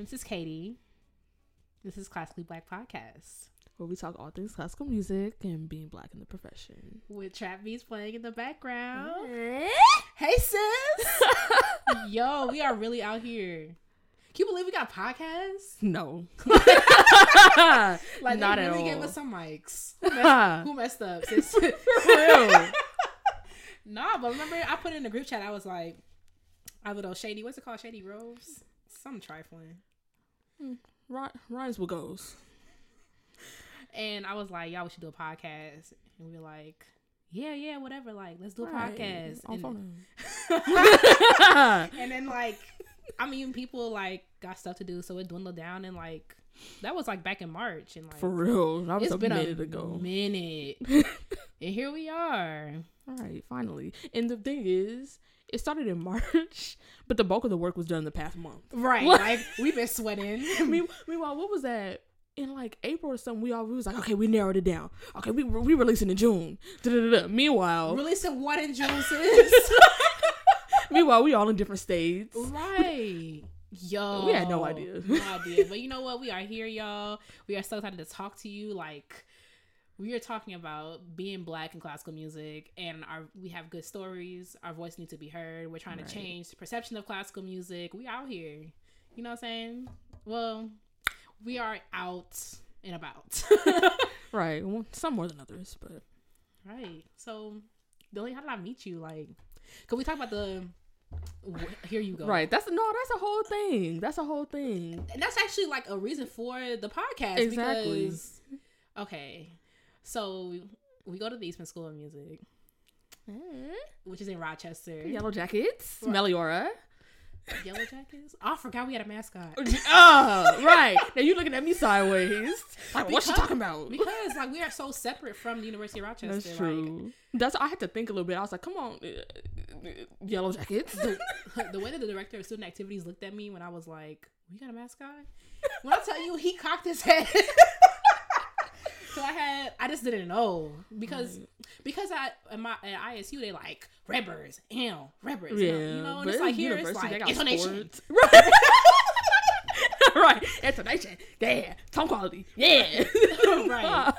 This is Katie. This is Classically Black Podcast where we talk all things classical music and being black in the profession. with trap beats playing in the background. Hey sis, yo, we are really out here. Can you believe we got podcasts? No, Like not they at really all. gave us some mics. Who messed, who messed up? Sis? For real. nah, but remember I put in the group chat. I was like, I little oh, shady. What's it called? Shady Rose. Some trifling. Ry- Rhymes with goes. And I was like, y'all, we should do a podcast. And we were like, yeah, yeah, whatever. Like, let's do a Right. podcast. On And- phone. and then like I mean people like got stuff to do so it dwindled down and like that was like back in March and like For real. That was it's a been minute a ago. minute and here we are All right, finally. And the thing is, it started in March, but the bulk of the work was done the past month. right like we've been sweating Me- Meanwhile, what was that? In like April or something, we all we was like, okay, we narrowed it down. Okay, we we releasing in June. Da-da-da-da. Meanwhile, releasing what in June sis meanwhile, we all in different states. right yo We had no idea. no idea but you know what we are here y'all we are so excited to talk to you like we are talking about being black in classical music and our we have good stories our voice needs to be heard we're trying Right. to change the perception of classical music we out here you know what i'm saying well we are out and about Right, well, some more than others, but right so Billy, how did i meet you like could we talk about the here you go right. That's no, that's a whole thing. That's a whole thing. and that's actually like a reason for the podcast Exactly. because okay so we go to the eastman school of music which is in rochester Yellow jackets. Meliora. yellow jackets oh, i forgot we had a mascot oh, right. Now you looking at me sideways. Like, what's she Because- talking about? because like we are so separate from the university of rochester That's like, true. That's I had to think a little bit. I was like, come on, uh, uh, yellow jackets. the, the way that the director of student activities looked at me when i was like we got a mascot when i tell you he cocked his head so i had i just didn't know because Right. because I in my at ISU they like Redbirds, ew, Redbirds, yeah, you know, you know and but it's like here it's like intonation. Right. right. Intonation. Yeah. Tone quality. Yeah. Right.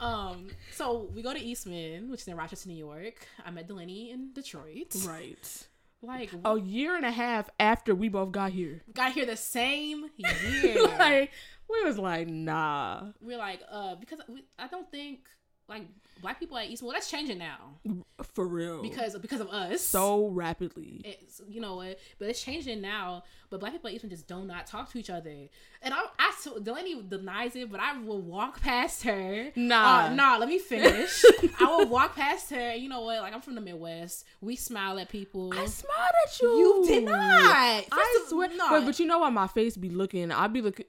Um, so we go to Eastman, which is in Rochester, New York. I met Delaney in Detroit. right. Like, A year and a half after we both got here. got here the same year. like, we was like, nah. We're like, uh, because we, I don't think like black people at Eastman. Well, that's changing now For real. because because of us. so rapidly. it's you know what, but it's changing now. But black people at Eastman just do not talk to each other, and I, I Delaney denies it, but I will walk past her. Nah. uh, nah. Let me finish. I will walk past her. You know what? Like I'm from the Midwest. We smile at people. I smiled at you. you did not. I First of- swear. no. Wait, but you know why my face be looking? I be looking.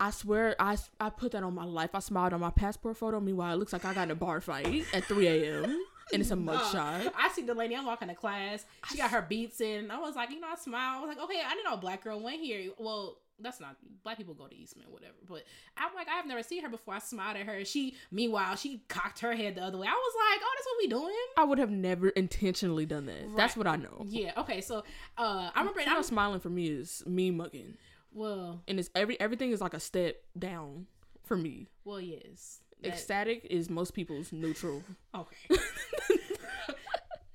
I swear, I, I put that on my life. I smiled on my passport photo. Meanwhile, it looks like I got in a bar fight at 3 a.m. and it's a mugshot. I see the lady. I'm walking to class. She got her beats in. I was like, you know, I smile. I was like, okay, I didn't know a black girl went here. Well, that's not black people go to Eastman, whatever. But I'm like, I've never seen her before. I smiled at her. She, meanwhile, she cocked her head the other way. I was like, oh, that's what we doing. I would have never intentionally done that. That's what I know. Yeah. Okay. So, uh, I remember. I'm, smiling for me is me mugging, well, and it's every everything is like a step down for me. well, yes. That- Ecstatic is most people's neutral. okay.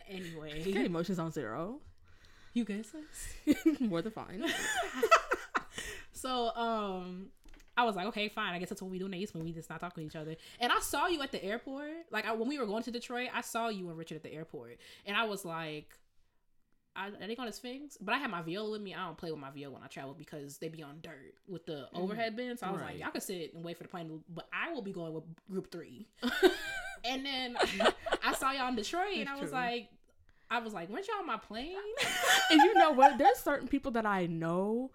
anyway, Okay, emotions on zero. you guys. More than fine. So, um, I was like, okay, fine. I guess that's what we do Eastman we just not talking to each other. And I saw you at the airport. Like I, when we were going to Detroit, I saw you and Richard at the airport, and I was like, I, are they going to Sphinx? But I had my viola with me. I don't play with my viola when I travel because they be on dirt with the mm. overhead bin. So I was Right. like, y'all can sit and wait for the plane, but I will be going with Group Three. and then I saw y'all in Detroit, and That's I was true. like. I was like, weren't y'all on my plane? and you know what? There's certain people that I know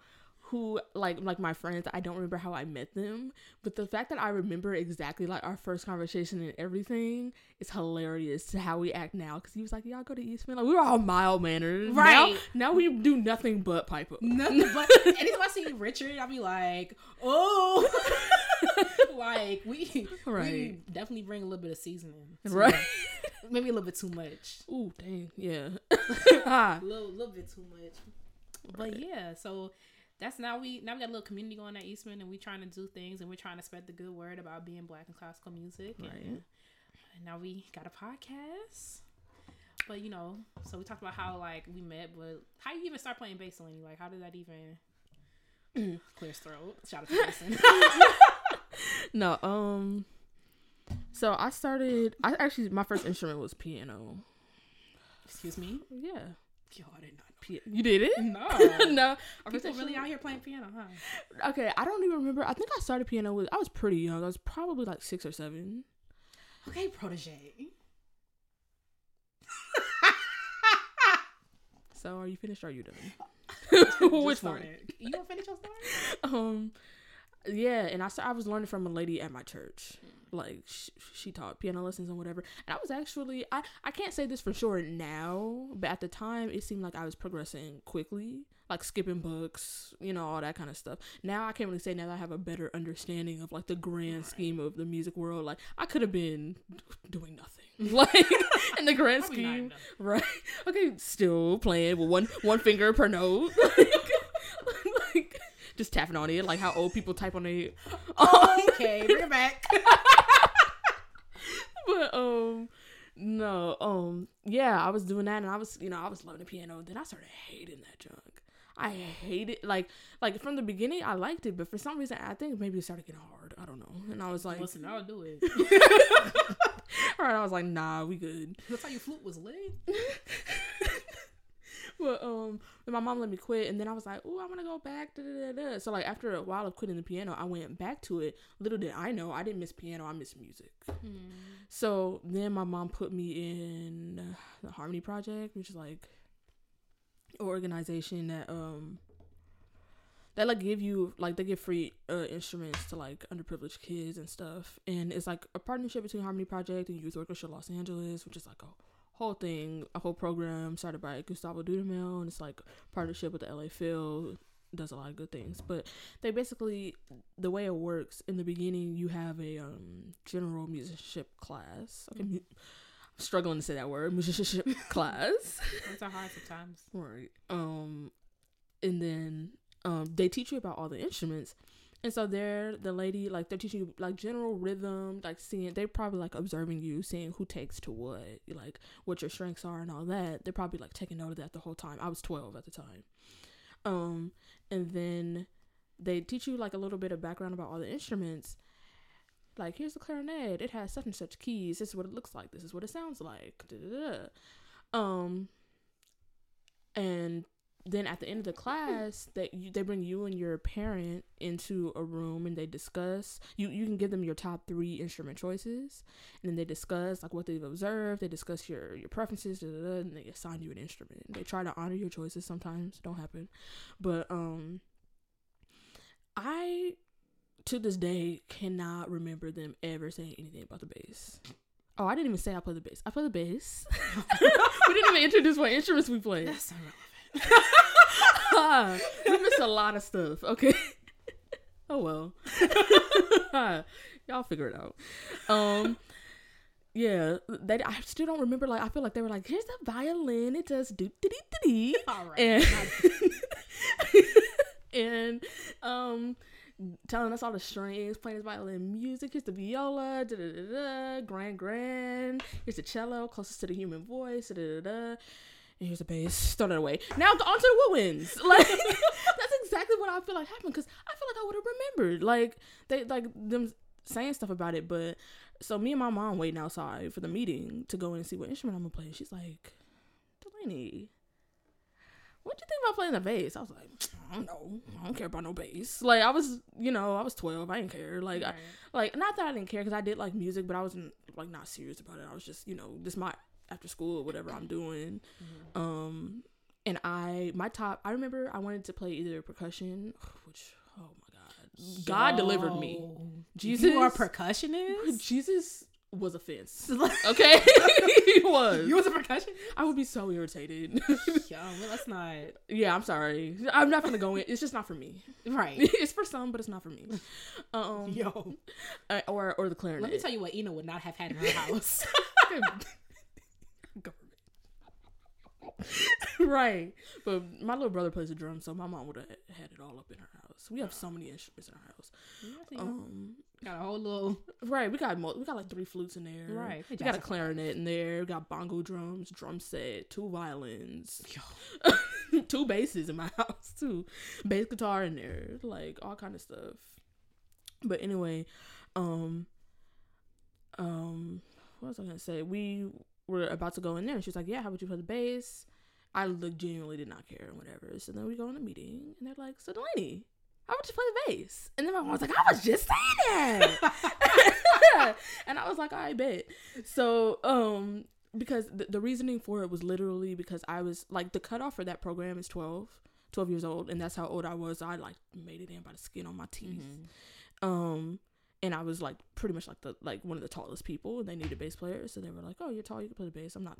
who like like my friends. I don't remember how I met them, but the fact that I remember exactly like our first conversation and everything is hilarious to how we act now. Because he was like, "Y'all go to Eastman." Like we were all mild mannered, Right. Now, now we do nothing but pipe up. Nothing but anytime I see Richard, I'll be like, oh, like we, we Right. definitely bring a little bit of seasoning, Right. Maybe a little bit too much, Ooh, dang, yeah. a little, little bit too much. But yeah, so that's now we now we got a little community going at Eastman, and we're trying to do things, and we're trying to spread the good word about being black in classical music. Right. And, and now we got a podcast. But you know, so we talked about how like we met, but how you even start playing bass, Lenny? Like, how did that even clear his throat? Shout out to Jason. No, um, so I started. I actually my first instrument was piano. Excuse me. Yeah, Yo, I did not Pi- you did it? No. no, our People really out here playing piano, huh? Okay, I don't even remember. I think I started piano with I was pretty young. I was probably like six or seven. Okay, protege. So are you finished? Or are you done? Which one? You want to finish your story? Um, yeah, and I I was learning from a lady at my church. Like sh- she taught piano lessons and whatever. And I was actually I I can't say this for sure now, but at the time it seemed like I was progressing quickly, like skipping books, you know, all that kind of stuff. Now I can't really say now that I have a better understanding of like the grand scheme of the music world. Like I could have been doing nothing, like in the grand Probably scheme, right? Okay, still playing with one one finger per note. like, like, just tapping on it, like how old people type on it. Okay, bring it back. but um no um yeah i was doing that and i was you know i was loving the piano then i started hating that junk i hated like like from the beginning i liked it but for some reason i think maybe it started getting hard i don't know and i was like Listen, I'll do it. all right i was like nah we good That's how your flute was lit. But um my mom let me quit and then i was like oh i want to go back da, da, da, da. so like after a while of quitting the piano i went back to it. Little did i know i didn't miss piano i missed music. So then my mom put me in the Harmony Project, which is like an organization that um that like give you like they give free uh, instruments to like underprivileged kids and stuff, and it's like a partnership between Harmony Project and Youth Orchestra Los Angeles, which is like a whole thing, a whole program started by Gustavo Dudamel, and it's like partnership with the LA Phil. Does a lot of good things, but they basically the way it works in the beginning you have a um general musicianship class okay mu- i'm struggling to say that word musicianship class It's hard sometimes. right um and then um they teach you about all the instruments and so they're the lady like they're teaching you like general rhythm like seeing they're probably like observing you seeing who takes to what like what your strengths are and all that. They're probably like taking note of that the whole time. I was 12 at the time. Um and then they teach you like a little bit of background about all the instruments. Like here's the clarinet. It has such and such keys. This is what it looks like. This is what it sounds like. Da, da, da. um and then at the end of the class that you, they bring you and your parent into a room and they discuss. You you can give them your top three instrument choices. And then they discuss like what they've observed. They discuss your your preferences da, da, da, and they assign you an instrument. They try to honor your choices sometimes. Don't happen. But um i to this day cannot remember them ever saying anything about the bass. Oh i didn't even say i play the bass. I play the bass. We didn't even introduce what instruments we play That's irrelevant. we miss a lot of stuff. Okay. oh well. Y'all figure it out. Um. Yeah, they. I still don't remember. Like, I feel like they were like, "Here's the violin. It does do do do do All right. and and um telling us all the strings, playing his violin music. Here's the viola, da da da da, grand grand. Here's the cello, closest to the human voice, da da da. And here's the bass. Throw that away. Now go on to the woodwinds. Like that's exactly what I feel like happened because I feel like I would have remembered. Like they like them saying stuff about it, but so me and my mom waiting outside for the meeting to go in and see what instrument I'm gonna play. She's like, Delaney, what do you think about playing the bass? I was like, I don't know. I don't care about no bass. Like I was, you know, I was 12. I didn't care. Like, I, like not that I didn't care because I did like music, but I wasn't like not serious about it. I was just, you know, this my after school or whatever I'm doing. Um, and I my top. I remember I wanted to play either percussion, which oh my god, God delivered me. Jesus, You are percussionist? Jesus was a fence. Okay, he was. You was a percussion. I would be so irritated. Yo, well, let's not. yeah, I'm sorry. I'm not gonna go in. It's just not for me. Right. it's for some, but it's not for me. Um, Yo. uh, or or the clarinet. Let me tell you what Ina would not have had in her house. Right. But my little brother plays the drums, so my mom would have had it all up in her house. We have so many instruments in our house. Um, got a whole little right. We got mo- we got like three flutes in there. Right. We got a clarinet in there. We got bongo drums, drum set, two violins, two basses in my house too, bass guitar in there, like all kind of stuff. But anyway, um, um, what was I gonna say? We were about to go in there, and she was like, "Yeah, how would you play the bass?" I genuinely did not care, whatever. So then we go in the meeting, and they're like, "So Delaney, how would you play the bass?" And then my mom was like, "I was just saying that," and I was like, "I bet." So, um, because the, the reasoning for it was literally because I was like the cutoff for that program is 12, 12 years old, and that's how old I was. I like made it in by the skin on my teeth. Um, and I was like pretty much like the like one of the tallest people, and they needed bass players, so they were like, "Oh, you're tall, you can play the bass." I'm not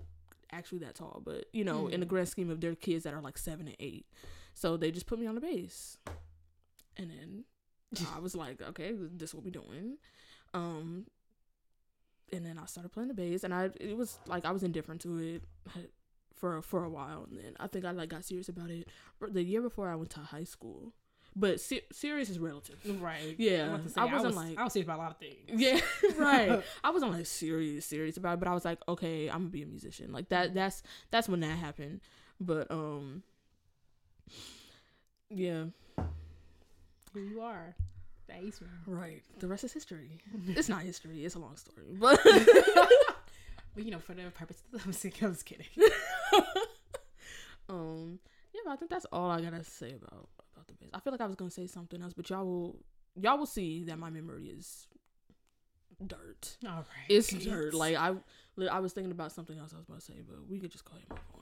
actually that tall, but you know, in the grand scheme of their kids that are like seven and eight, so they just put me on the bass, and then I was like, "Okay, this is what we doing." Um, and then I started playing the bass, and I it was like I was indifferent to it for for a while, and then I think I like got serious about it the year before I went to high school. But se- serious is relative, right? Yeah, I, say, I wasn't was, like I was serious about a lot of things. yeah, right. I wasn't like serious, serious about it, but I was like, okay, I'm gonna be a musician. Like that. That's that's when that happened. But um, yeah, here you are, the ace man. right. The rest is history. it's not history. It's a long story, but but you know, for the purpose, I'm just, I was kidding. um, yeah, but I think that's all I gotta say about the. I feel like I was gonna say something else, but y'all will y'all will see that my memory is dirt. All right, It's dirt. Like I, I was thinking about something else I was about to say, but we could just go ahead and move on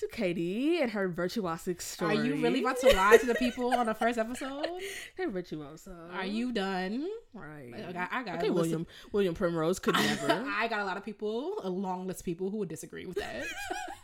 to Katie and her virtuosic story. Are you really about to lie to the people on the first episode? Hey, virtuoso. Are you done? Right. I got. I got Okay, William. William Primrose could never. I got a lot of people, a long list of people who would disagree with that.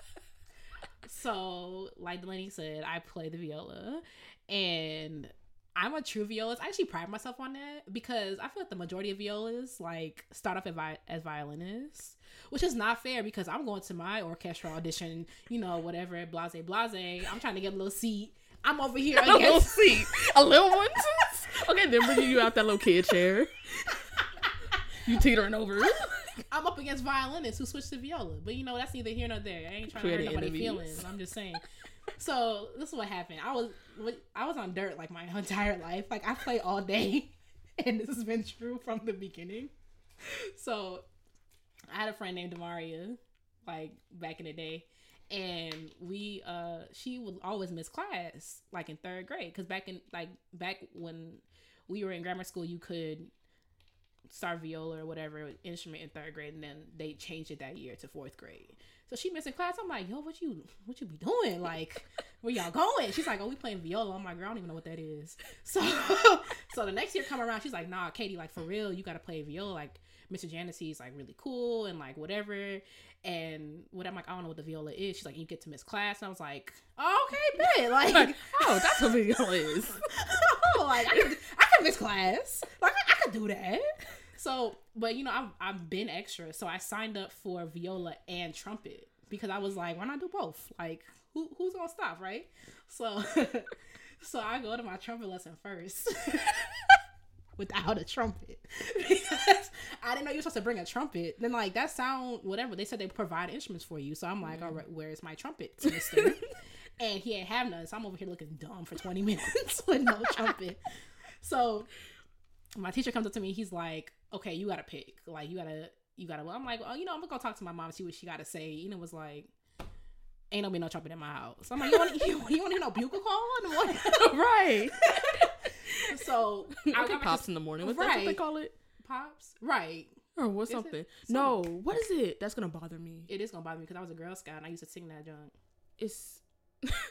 so, like Delaney said, I play the viola, and I'm a true violist. I actually pride myself on that because I feel like the majority of violas like start off as, vi- as violinists, which is not fair because I'm going to my orchestral audition, you know, whatever, blase, blase. I'm trying to get a little seat. I'm over here a little seat, a little one. okay, then bringing you out that little kid chair. you teetering over. I'm up against violinists who switch to viola, but you know that's neither here nor there. I ain't trying Creating to hurt nobody's feelings. I'm just saying. So this is what happened. I was I was on dirt like my entire life. Like I play all day, and this has been true from the beginning. So I had a friend named Demaria, like back in the day, and we uh she would always miss class like in third grade because back in like back when we were in grammar school you could start viola or whatever instrument in third grade and then they changed it that year to fourth grade. So she missing class. I'm like yo what you what you be doing? Like where y'all going? She's like oh we playing viola. I'm like girl i don't even know what that is. So so the next year come around she's like nah katie like for real you gotta play viola. Like mr janice is like really cool and like whatever. And what i'm like i don't know what the viola is. She's like you get to miss class. And i was like oh, okay bet. Like, Like, oh, that's what viola is. Oh, like I could, I could miss class. Like I, I could do that. So, but you know, I've I've been extra, so I signed up for viola and trumpet because I was like, why not do both? Like, who who's gonna stop, right? So, so I go to my trumpet lesson first. Without a trumpet, because I didn't know you were supposed to bring a trumpet. Then, like that sound, whatever they said, they provide instruments for you. So I'm like, mm-hmm. all right, where's my trumpet, Mister? and he ain't have none. So I'm over here looking dumb for 20 minutes with no trumpet. So my teacher comes up to me. He's like, "Okay, you gotta pick. Like, you gotta, you gotta." Well, I'm like, "Oh, you know, I'm gonna go talk to my mom, see what she gotta say." You know, was like, "Ain't no be no trumpet in my house." I'm like, "You want, you, you want to hear no bugle call?" And what? right. so I got pops in the morning. What's that what they call it? pops. Right. Or what's Is it? something? No, what is it? That's gonna bother me. It is gonna bother me because I was a Girl Scout and I used to sing that junk. It's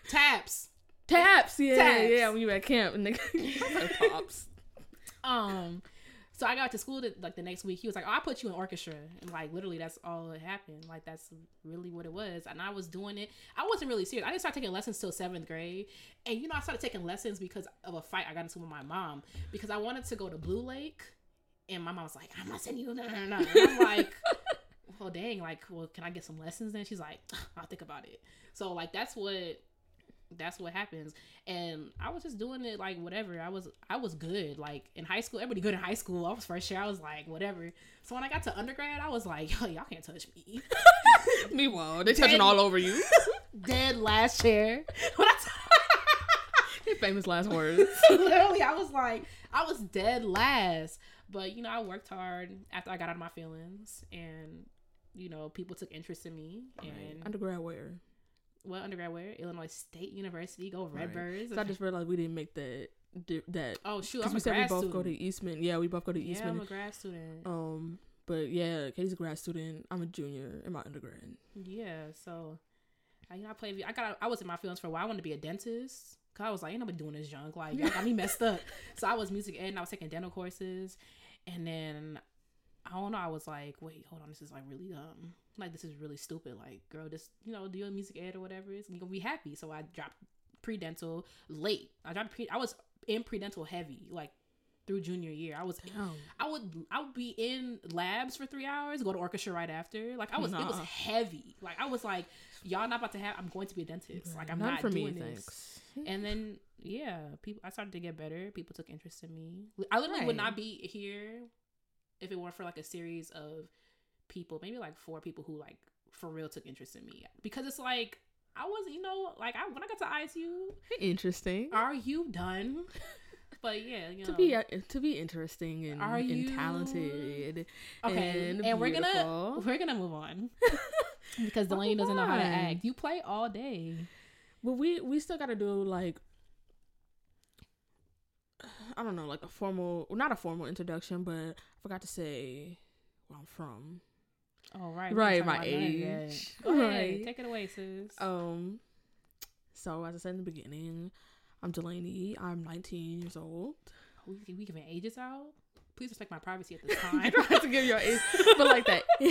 Taps. taps. Yeah, Taps. yeah. When you at camp and they pops. Um, so I got to school the, like the next week. He was like, "Oh, I put you in orchestra," and like literally, that's all that happened. Like that's really what it was. And I was doing it. I wasn't really serious. I didn't start taking lessons till seventh grade. And you know, I started taking lessons because of a fight I got into with my mom because I wanted to go to Blue Lake, and my mom was like, "I'm not sending you." No, no, no. And I'm like. well, dang, like, well, can I get some lessons? Then she's like, I'll think about it. So like that's what that's what happens. And I was just doing it like whatever. I was I was good. Like in high school, everybody good in high school. I was first year. I was like whatever. So when I got to undergrad, I was like, yo, y'all can't touch me. Meanwhile, they touching all over you. Dead last. When I His famous last words. literally, I was like, I was dead last. But you know, I worked hard after I got out of my feelings, and you know, people took interest in me. And Undergrad where? What undergrad where? Illinois State University. Go Right. Redbirds. So I just realized we didn't make that that oh shoot, because I'm we a said we both student. go to Eastman. Yeah, we both go to yeah, Eastman. I'm a grad student. um, but yeah, Katie's a grad student. I'm a junior in my undergrad. Yeah, so I, you know, I played. I got. I was in my feelings for a while. I wanted to be a dentist. Cause I was like, ain't nobody doing this junk. Like, y'all got me messed up. So I was music ed and I was taking dental courses, and then I don't know. I was like, wait, hold on, this is like really dumb. Like, this is really stupid. Like, girl, just you know, do your music ed or whatever. It's gonna be happy. So I dropped pre dental late. I dropped pre. I was in pre dental heavy, like through junior year. I was Oh, I would I would be in labs for three hours, go to orchestra right after. Like I was, it was heavy. Like I was like, y'all not about to have. I'm going to be a dentist. Like I'm None not for doing me, this. thanks. And then yeah, people. I started to get better. People took interest in me. I literally would not be here if it weren't for like a series of people, maybe like four people who like for real took interest in me because it's like. I was, you know, like I when I got to ISU, Interesting. are you done? But yeah, you know, to be uh, to be interesting and, Are and talented. Okay, and and, we're gonna we're gonna move on because Delaney doesn't know how to act. You play all day. But we we still got to do like I don't know, like a formal, well, not a formal introduction, but I forgot to say where I'm from. Oh right, Right, my age. Go ahead, Right. take it away, sis. Um, so as I said in the beginning, I'm Delaney. I'm 19 years old. we, we giving ages out. Please respect my privacy at this time. don't have to give your age, but like that.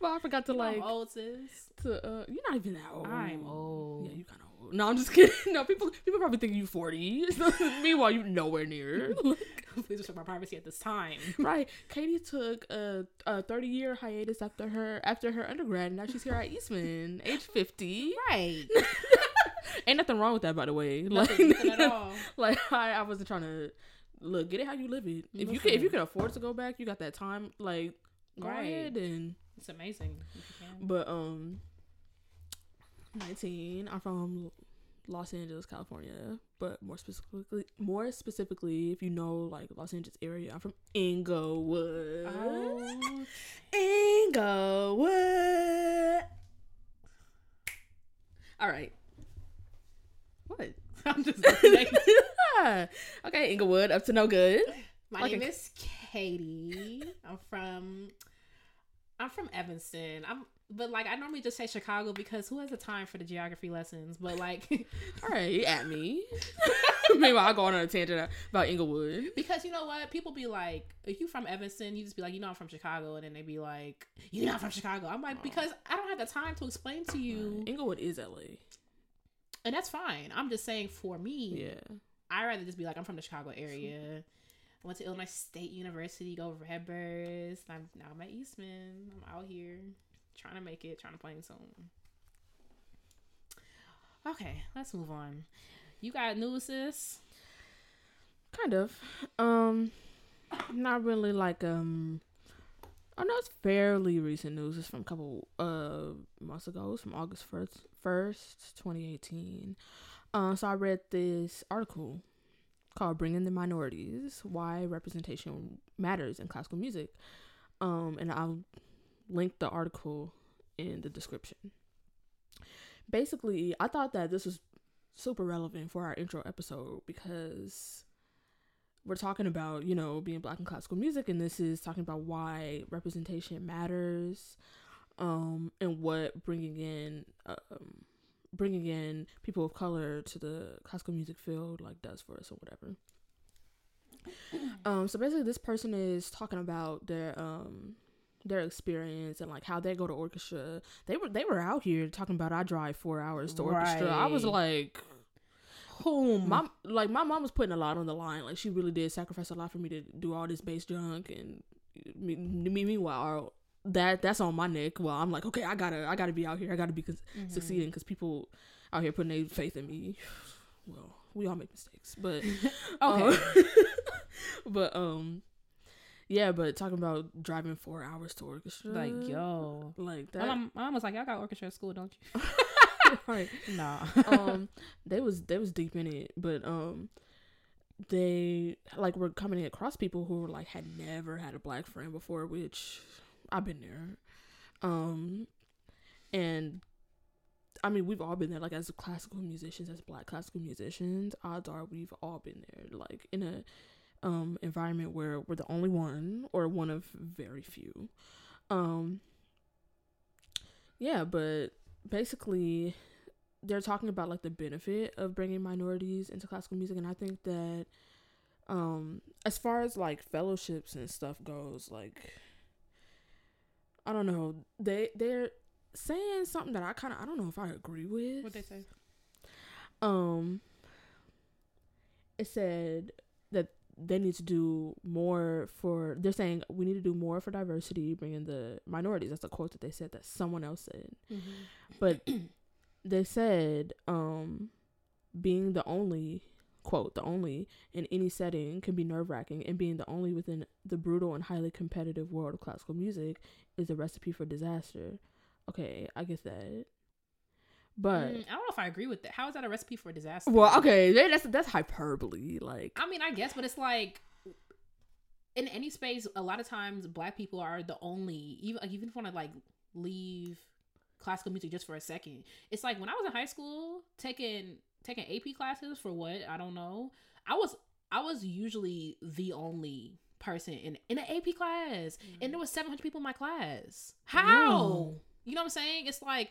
well, I forgot to like like old sis. to. Uh, you're not even that old. I'm old. Yeah, you kind of old. No, I'm just kidding. No, people people probably think you 40. Meanwhile, you're nowhere near. Please respect my privacy at this time. right. Katie took a, a 30 year hiatus after her after her undergrad, now she's here at Eastman, age 50. Right. Ain't nothing wrong with that, by the way. Nothing, Like, nothing at all. like I, I wasn't trying to look. Get it how you live it. If you can, if you can afford to go back, you got that time. Like, go Right. ahead and. It's amazing. if you can. But um, 19. I'm from Los Angeles, California. But more specifically, more specifically, if you know like Los Angeles area, I'm from Inglewood. Oh, Inglewood. All right. What? I'm just okay, Inglewood, up to no good. My Like name a- is Katie. I'm from I'm from Evanston. I'm but like I normally just say Chicago because who has the time for the geography lessons? But like All right, at me. Meanwhile, I'll go on a tangent about Inglewood. because you know what? People be like, if you from Evanston, you just be like, you know I'm from Chicago, and then they be like, You're not from Chicago. I'm like, because I don't have the time to explain to you. Inglewood is LA. And that's fine. I'm just saying for me, Yeah. I rather just be like, I'm from the Chicago area. I went to Illinois State University, go Redbirds. I'm now I'm at Eastman. I'm out here trying to make it, trying to play soon. Okay, let's move on. You got news, sis? Kind of. Um not really like um I know it's fairly recent news. It's from a couple uh months ago. It's from August first first, twenty eighteen. Um so I read this article called Bringing the Minorities, Why Representation Matters in Classical Music. Um and I'll link the article in the description. Basically, I thought that this was super relevant for our intro episode because we're talking about you know being black in classical music and this is talking about why representation matters um and what bringing in um bringing in people of color to the classical music field like does for us or whatever um so basically this person is talking about their um their experience and like how they go to orchestra they were they were out here talking about i drive four hours to orchestra i was like Whom? my like my mom was putting a lot on the line. Like she really did sacrifice a lot for me to do all this bass junk and me, me meanwhile that that's on my neck. Well, I'm like, okay, I gotta I gotta be out here. I gotta be cons- Mhm. succeeding because people out here putting their faith in me. Well, we all make mistakes, but Okay. um, but um, yeah. But talking about driving four hours to orchestra, like yo, like my that. mom, my mom was like, "Y'all got orchestra at school, don't you?" right. Nah. um they was they was deep in it but um they like were coming across people who were like had never had a black friend before which i've been there um and i mean we've all been there like as classical musicians as black classical musicians odds are we've all been there like in a um environment where we're the only one or one of very few. Um yeah but basically they're talking about like the benefit of bringing minorities into classical music and i think that um as far as like fellowships and stuff goes like i don't know. They they're saying something that i kind of i don't know if i agree with. What they say? um it said they need to do more for they're saying we need to do more for diversity bringing the minorities. That's a quote that they said that someone else said. But they said um being the only quote the only in any setting can be nerve-wracking and being the only within the brutal and highly competitive world of classical music is a recipe for disaster. Okay i get that but Mm, I don't know if I agree with that. How is that a recipe for a disaster? well okay that's that's hyperbole like I mean, I guess, but it's like in any space, a lot of times black people are the only even like even if you want to like leave classical music just for a second. It's like when I was in high school taking taking AP classes for what I don't know. I was I was usually the only person in in an AP class, and there was seven hundred people in my class. How? You know what I'm saying? It's like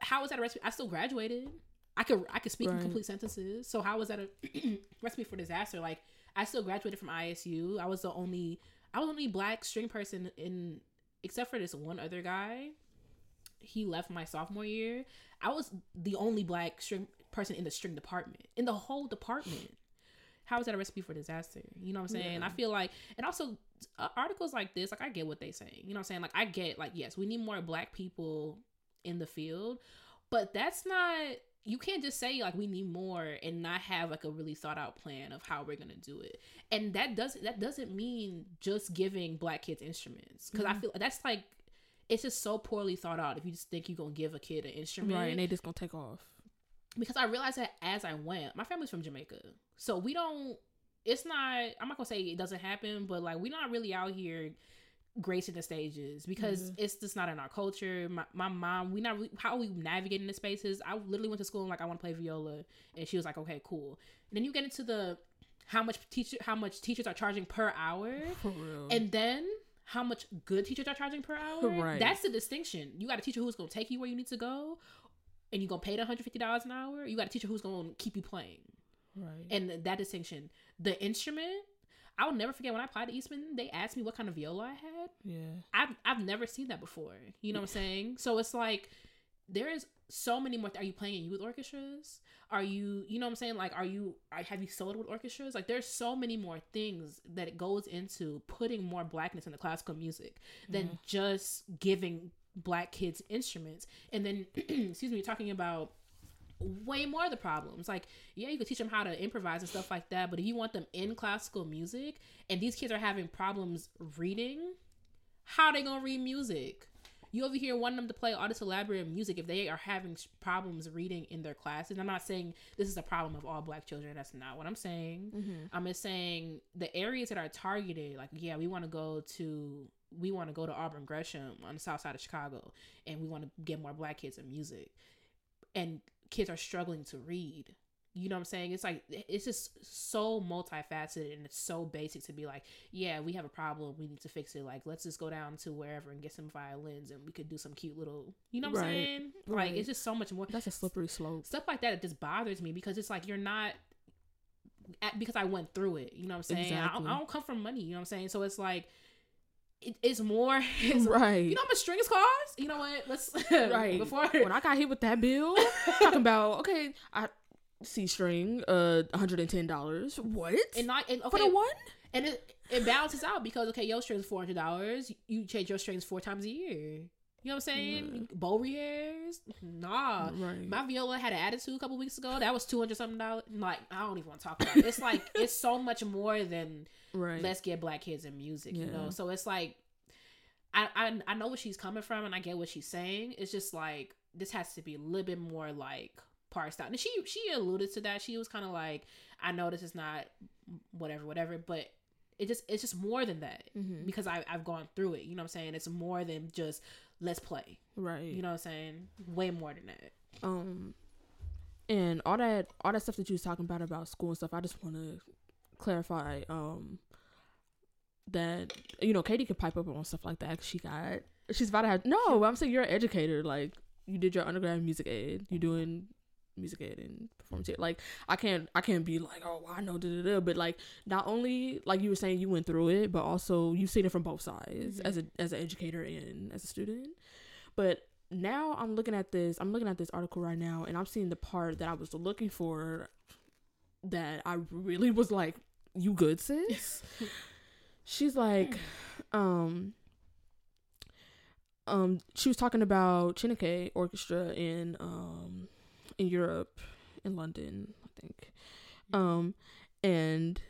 how is that a recipe? I still graduated. I could I could speak in complete sentences. So how was that a recipe for disaster? Like I still graduated from ISU. I was the only I was the only black string person in except for this one other guy. He left my sophomore year. I was the only black string person in the string department. In the whole department. How is that a recipe for disaster? You know what I'm saying? Yeah. I feel like and also uh, articles like this, like I get what they saying. You know what I'm saying? Like I get like yes, we need more black people in the field, but that's not you can't just say like we need more and not have like a really thought out plan of how we're gonna do it and that doesn't that doesn't mean just giving black kids instruments because i Mhm. feel that's like it's just so poorly thought out if you just think you're gonna give a kid an instrument right and they just gonna take off because I realized that as I went, my family's from Jamaica, so we don't. It's not. I'm not gonna say it doesn't happen, but like we're not really out here gracing the stages because Mhm. it's just not in our culture. My, my mom, we not really, how we navigate in the spaces. I literally went to school and like I want to play viola, and she was like, okay, cool. And then you get into the how much teacher how much teachers are charging per hour, for real and then how much good teachers are charging per hour. Right. That's the distinction. You got a teacher who's gonna take you where you need to go, and you're gonna pay the hundred fifty dollars an hour. You got a teacher who's gonna keep you playing, right and that distinction. The instrument, I will never forget when I applied to Eastman. They asked me what kind of viola I had. yeah I've I've never seen that before. You know what I'm saying? So it's like there is so many more. Are you playing in youth orchestras? Are you you know what I'm saying? Like, are you are, have you soloed with orchestras? Like, there's so many more things that it goes into putting more blackness into classical music than Mhm. just giving black kids instruments. And then, excuse me, talking about way more of the problems. Like, yeah, you could teach them how to improvise and stuff like that, but if you want them in classical music and these kids are having problems reading, how are they gonna read music? You over here wanting them to play all this elaborate music if they are having problems reading in their classes. I'm not saying this is a problem of all black children. That's not what I'm saying. mm-hmm. I'm just saying the areas that are targeted, like yeah, we want to go to we want to go to Auburn Gresham on the south side of Chicago, and we want to get more black kids in music, and kids are struggling to read. You know what I'm saying? It's like it's just so multifaceted and it's so basic to be like, yeah, we have a problem, we need to fix it. Like, let's just go down to wherever and get some violins, and we could do some cute little, you know what I'm Right, saying? Like, right. it's just so much more that's a slippery slope stuff like that it just bothers me because it's like you're not at, because I went through it. You know what I'm saying? I, don't, I don't come from money. You know what I'm saying? So it's like it, it's more. It's, right You know how much strings cost? You know what? Let's Right. before when I got hit with that bill, talking about okay, I C string, uh, one hundred and ten dollars. What? And not and for okay, the one? and it, it balances out because okay, your string's four hundred dollars. You change your strings four times a year. You know what I'm saying? Bow hairs, nah. Right. My viola had an attitude a couple weeks ago. That was two hundred something dollars. Like I don't even want to talk about it. It's like it's so much more than right. let's get black kids in music. You know, so it's like I, I I know where she's coming from and I get what she's saying. It's just like this has to be a little bit more like parsed out. And she she alluded to that. She was kind of like, I know this is not whatever, whatever, but it just it's just more than that Mhm. because I I've gone through it. You know what I'm saying? It's more than just let's play. Right. You know what I'm saying? Way more than that. um and all that all that stuff that you was talking about about school and stuff i just want to clarify um that you know katie can pipe up on stuff like that 'cause she got she's about to have no i'm saying you're an educator like you did your undergrad music ed you're doing music ed and like i can't i can't be like oh i know da, da, da. but like not only like you were saying you went through it but also you've seen it from both sides Mhm. as a as an educator and as a student but now I'm looking at this. I'm looking at this article right now, and I'm seeing the part that I was looking for. That I really was like, "You good, sis?" She's like, um, um, she was talking about Chineke Orchestra in um in Europe, in London, I think, um, and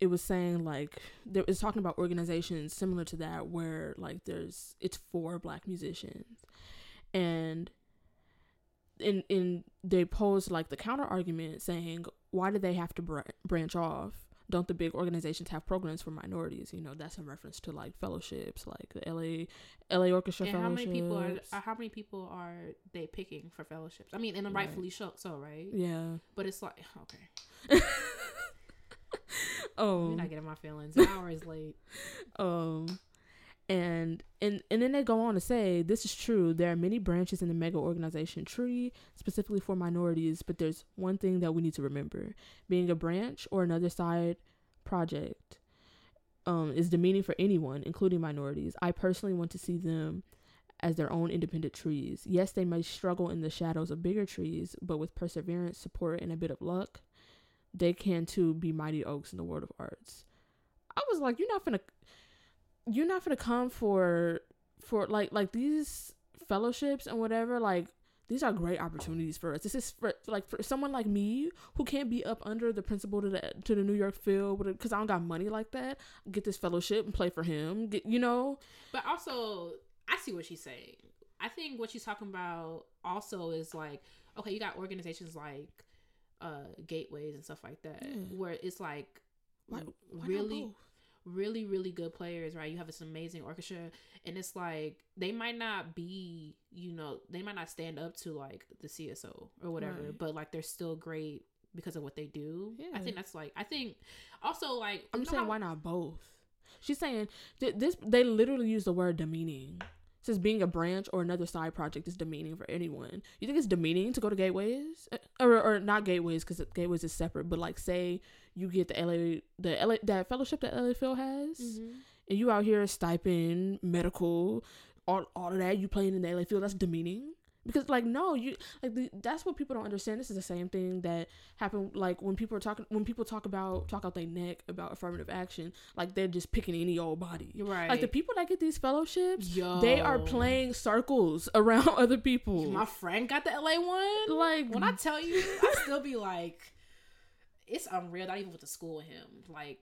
it was saying like there was talking about organizations similar to that where like there's it's for black musicians. And in in they posed like the counter argument saying why do they have to br- branch off don't the big organizations have programs for minorities you know that's in reference to like fellowships like the la la orchestra And how many people are, how many people are they picking for fellowships? I mean, and Right. rightfully so, so right? yeah But it's like okay, oh you're not getting my feelings. An hour is late. um and and and then they go on to say this is true there are many branches in the mega organization tree specifically for minorities but there's one thing that we need to remember. Being a branch or another side project um is demeaning for anyone including minorities. I personally want to see them as their own independent trees. Yes they may struggle in the shadows of bigger trees but with perseverance support and a bit of luck they can too be mighty oaks in the world of arts. I was like you're not gonna you're not gonna come for for like like these fellowships and whatever like these are great opportunities for us this is for like for someone like me who can't be up under the principal to the to the new york Phil because i don't got money like that get this fellowship and play for him get you know But also, I see what she's saying. I think what she's talking about also is like, okay, you got organizations like uh gateways and stuff like that, Yeah. where it's like why, why really? Really, really good players, right? You have this amazing orchestra, and it's like they might not be, you know, they might not stand up to like the CSO or whatever, Right. but like they're still great because of what they do. I think that's like, I think also like i'm saying how- why not both she's saying th- this they literally use the word demeaning says being a branch or another side project is demeaning for anyone. You think it's demeaning to go to gateways Uh, or or not gateways because gateways is separate, but like say you get the LA the LA that fellowship that LA Phil has, Mhm. and you out here stipend, medical, all all of that. You playing in the LA Phil, that's demeaning. Because like no, you like the, that's what people don't understand. This is the same thing that happened like when people are talking when people talk about talk out their neck about affirmative action, like they're just picking any old body. Right. Like the people that get these fellowships, Yo. they are playing circles around other people. My friend got the LA one. like When I tell you, I still be like, it's unreal. Not even with the school him, like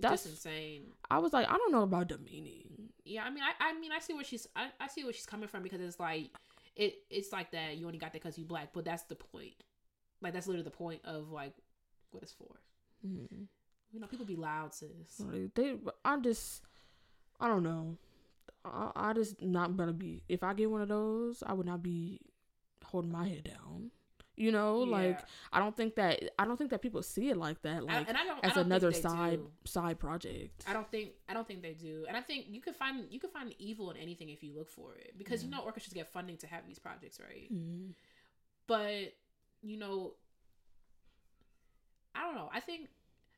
that's just insane. I was like, I don't know about demeaning. Yeah, I mean, I, I mean, I see where she's, I, I see where she's coming from because it's like, it, it's like that. You only got that because you black, but that's the point. Like that's literally the point of like what it's for. Mm. You know, people be loud, sis. Like, they, I'm just, I don't know. I, I just not gonna be. If I get one of those, I would not be holding my head down. You know, like I don't think that I don't think that people see it like that, I- like and I don't, I as don't another side do. side project. I don't think I don't think they do, and I think you could find you could find evil in anything if you look for it because you Yeah. know orchestras get funding to have these projects, right? Mm. But you know, I don't know. I think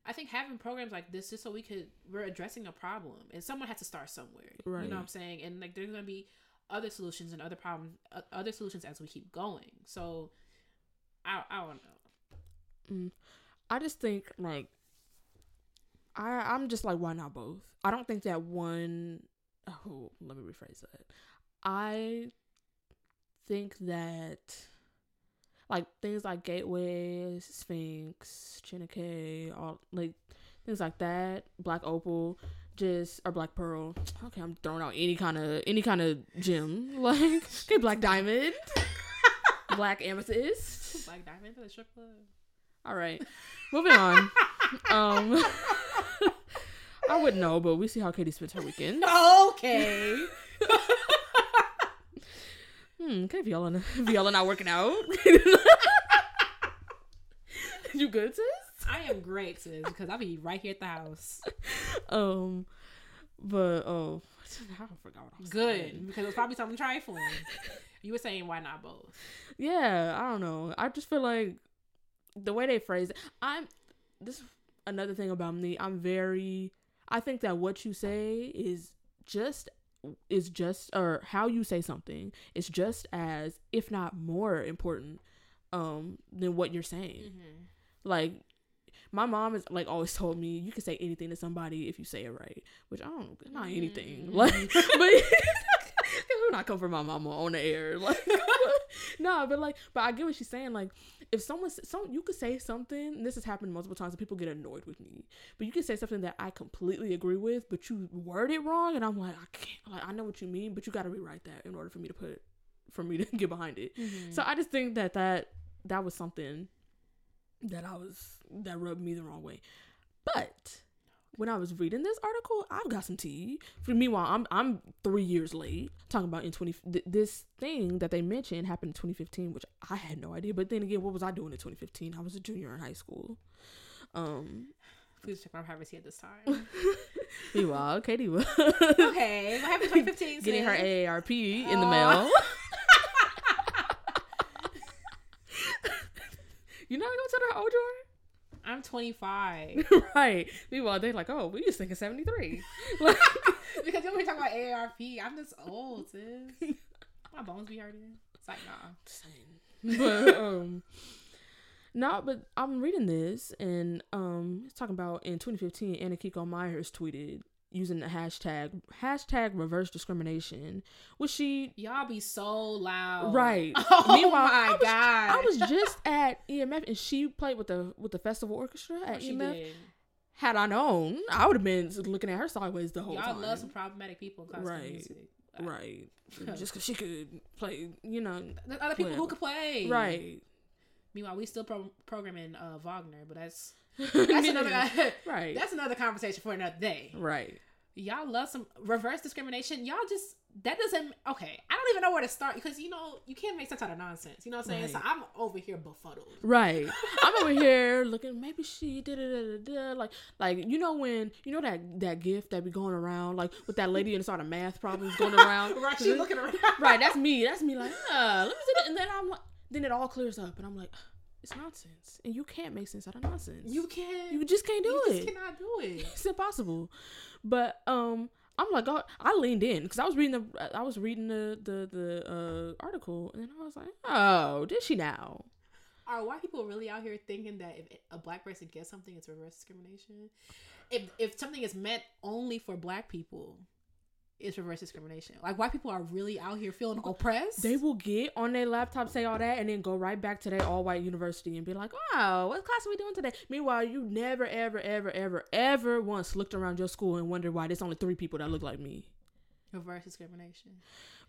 I think having programs like this just so we could we're addressing a problem, and someone has to start somewhere. right. You know what I'm saying? And like there's gonna be other solutions and other problems, uh, other solutions as we keep going. So I I don't know. Mm. I just think like I I'm just like why not both? I don't think that one oh let me rephrase that. I think that like things like Gateway, Sphinx, Chineke, all like things like that, Black Opal, just or Black Pearl. Okay, I'm throwing out any kind of any kind of gem like okay, Black Diamond, Black Amethyst. Black diamond for the strip club. All right, moving on. um, I wouldn't know, but we see how Katie spends her weekend. Okay. Hmm, okay, Viola, Viola not working out. you good, sis? I am great, sis, because I'll be right here at the house. Um, but oh, I forgot what I was Good, saying. because was probably something trifling. You were saying why not both? Yeah, I don't know. I just feel like the way they phrase it. I'm this is another thing about me. I'm very. I think that what you say is just is just or how you say something is just as if not more important um than what you're saying. Mm-hmm. Like my mom has like always told me you can say anything to somebody if you say it right, which I don't not anything. Mm. Like but who not come from my mama on the air? Like no but like but i get what she's saying like if someone some you could say something and this has happened multiple times and people get annoyed with me but you can say something that i completely agree with but you word it wrong and i'm like i can't like i know what you mean but you got to rewrite that in order for me to put for me to get behind it. Mm-hmm. so i just think that that that was something that i was that rubbed me the wrong way. But when I was reading this article, I've got some tea. For meanwhile, I'm I'm three years late talking about in twenty th- this thing that they mentioned happened in 2015, which I had no idea. But then again, what was I doing in 2015? I was a junior in high school. Um, Please check my privacy at this time. meanwhile, Katie was okay, what happened 2015? getting her? AARP in the mail. you not gonna tell her old I'm 25. Jordan? right. Meanwhile, they're like, oh, we just thinking 73. Like, because when we talk about AARP, I'm just old, sis. My bones be hurting. It's like, nah. But um no, but I'm reading this and um it's talking about in 2015 Anne Akiko Meyers tweeted using the hashtag hashtag reverse discrimination, which she Y'all be so loud. Right. Oh Meanwhile, my I was, god. I was just at EMF and she played with the with the festival orchestra at oh, she EMF. did. Had I known, I would have been looking at her sideways the whole time. Y'all time. love some problematic people Right. music. right. Just because she could play, you know. There's other people who could play. Right. Meanwhile, we still pro- programming uh, Wagner, but that's that's another right. that's another conversation for another day. right. Y'all love some reverse discrimination. Y'all just that doesn't okay. I don't even know where to start because you know you can't make sense out of nonsense. You know what I'm saying? So I'm over here befuddled. Right. I'm over here looking. Maybe she did it. Like, like you know when you know that that gift that be going around, like with that lady inside of math problems going around. Right, she looking around. Right. That's me. That's me. Like, ah, let me see that. And then I'm like, then it all clears up, and I'm like, it's nonsense, and you can't make sense out of nonsense. You can't. you just can't do it. you it. just cannot do it. It's impossible. But um, I'm like, oh, I leaned in because I was reading the I was reading the the the uh article, and then I was like, oh, did she now? Are white people really out here thinking that if a black person gets something, it's reverse discrimination? If if something is meant only for black people, it's reverse discrimination. Like white people are really out here feeling oppressed. They will get on their laptop, say all that, and then go right back to their all white university and be like, "Oh, what class are we doing today?" Meanwhile, you never, ever, ever, ever, ever once looked around your school and wondered why there's only three people that look like me. reverse discrimination.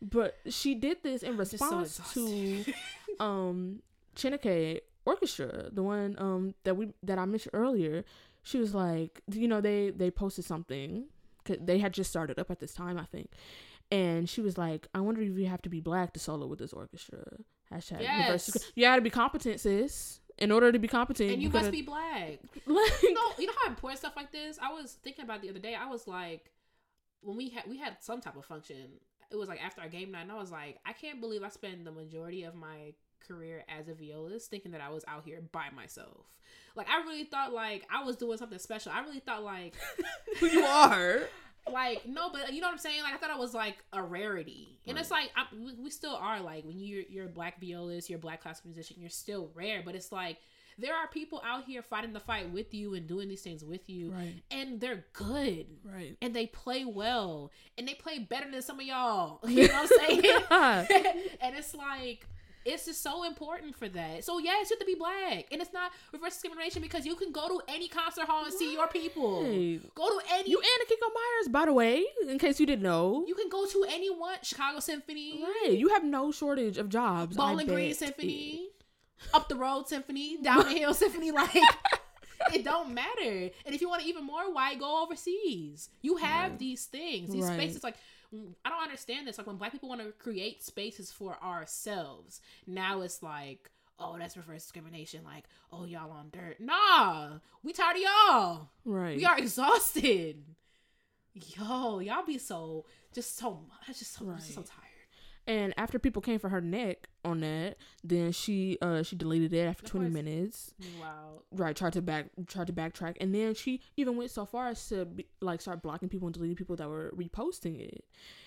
But she did this in just so response to um Chineke Orchestra, the one um that we that I mentioned earlier. She was like, you know, they they posted something. 'Cause They had just started up at this time, I think. And she was like, I wonder if you have to be black to solo with this orchestra. Hashtag reverse Yes. discri- You gotta be competent, sis. In order to be competent, and you gotta- must be black. like, You know, you know how important stuff like this. I was thinking about the other day. I was like, when we had we had some type of function. It was like after our game night, and I was like, I can't believe I spend the majority of my career as a violist thinking that I was out here by myself. Like I really thought like I was doing something special. I really thought like who you are. like no, but you know what I'm saying? Like I thought it was like a rarity, and it's like I, we, we still are like when you're you're a black violist, you're a black classical musician, you're still rare. But it's like there are people out here fighting the fight with you and doing these things with you, Right. and they're good. Right. And they play well, and they play better than some of y'all. You know what I'm saying? And it's like it's just so important for that. So yes, you have to be black, and it's not reverse discrimination because you can go to any concert hall and see your people. Go to any. You Anne Akiko Meyers, by the way, in case you didn't know. You can go to any one Chicago Symphony, right. You have no shortage of jobs. Bowling Green. Symphony, up the road Symphony, down the hill Symphony. Like it don't matter. And if you want to even more, why go overseas? You have Right. these things, these Right. spaces. Like I don't understand this. Like when Black people want to create spaces for ourselves, now it's like. Oh, that's reverse discrimination. Like, oh, y'all on dirt. Nah, we tired of y'all. Right. We are exhausted. Yo, y'all be so just so much, just so just so tired. And after people came for her neck on that, then she uh she deleted it after twenty minutes. Wow. Right, tried to back tried to backtrack, and then she even went so far as to be, like start blocking people and deleting people that were reposting it,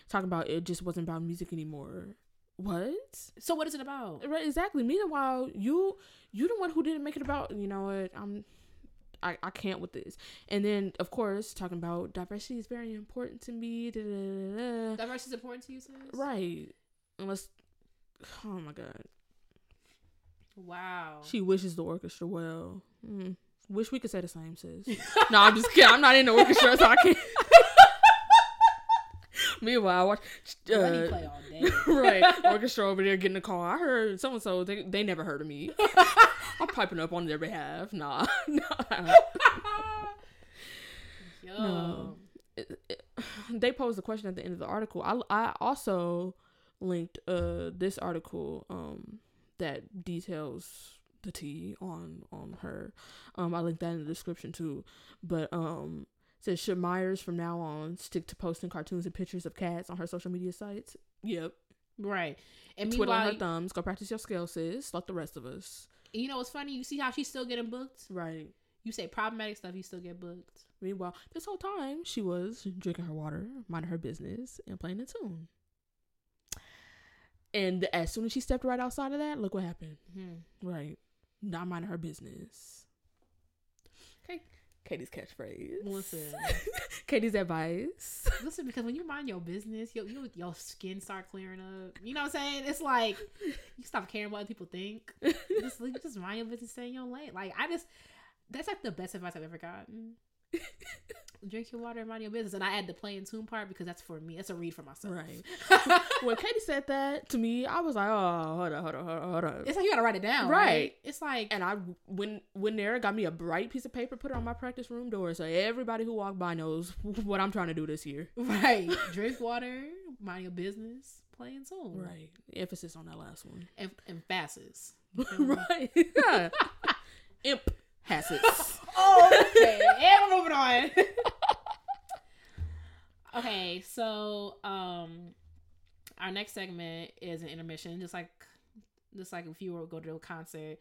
talking about it just wasn't about music anymore. What? So what is it about? Right, exactly. Meanwhile, you you the one who didn't make it about. You know what? I'm. I, I can't with this. And then, of course, talking about diversity is very important to me. Da, da, da. Diversity is important to you, sis? Right. Unless, oh my God. Wow. She wishes the orchestra well. Mm. Wish we could say the same, sis. no, I'm just kidding. I'm not in the orchestra, so I can't. Meanwhile, I watch. Let me Uh, play all day. right, orchestra over there getting a call. I heard so and so. They they never heard of me. I'm piping up on their behalf. Nah, nah. Yo. No. It- it- they posed a question at the end of the article. I I also linked uh this article um that details the tea on on her. Um, I linked that in the description too. But um, says should Meyers from now on stick to posting cartoons and pictures of cats on her social media sites? Yep. Right. And Twiddling meanwhile, her thumbs. Go practice your skills, sis. Like the rest of us. you know what's funny? You see how she's still getting booked? Right. You say problematic stuff, you still get booked. Meanwhile, this whole time she was drinking her water, minding her business, and playing a tune. And as soon as she stepped right outside of that, look what happened. Hmm. Right. Not minding her business. Okay. Katie's catchphrase. Listen. Katie's advice. Listen, because when you mind your business, your, your your skin start clearing up. You know what I'm saying? It's like you stop caring what other people think. Just just mind your business, stay in your lane. Like I just, that's like the best advice I've ever gotten. Drink your water and mind your business. And I add the play and tune part because that's for me. That's a read for myself. Right. when Katie said that to me, I was like, oh, hold on, hold on, hold on, hold on. It's like you gotta write it down, right? Right. It's like And I when when there got me a bright piece of paper, put it on my practice room door, so everybody who walked by knows what I'm trying to do this year. right. Drink water, mind your business, play and tune, Right. Emphasis on that last one. And and right. Yeah. Imp hasses. Oh, okay. and we're moving on. okay, so um, our next segment is an intermission, just like just like if you were to go to a concert.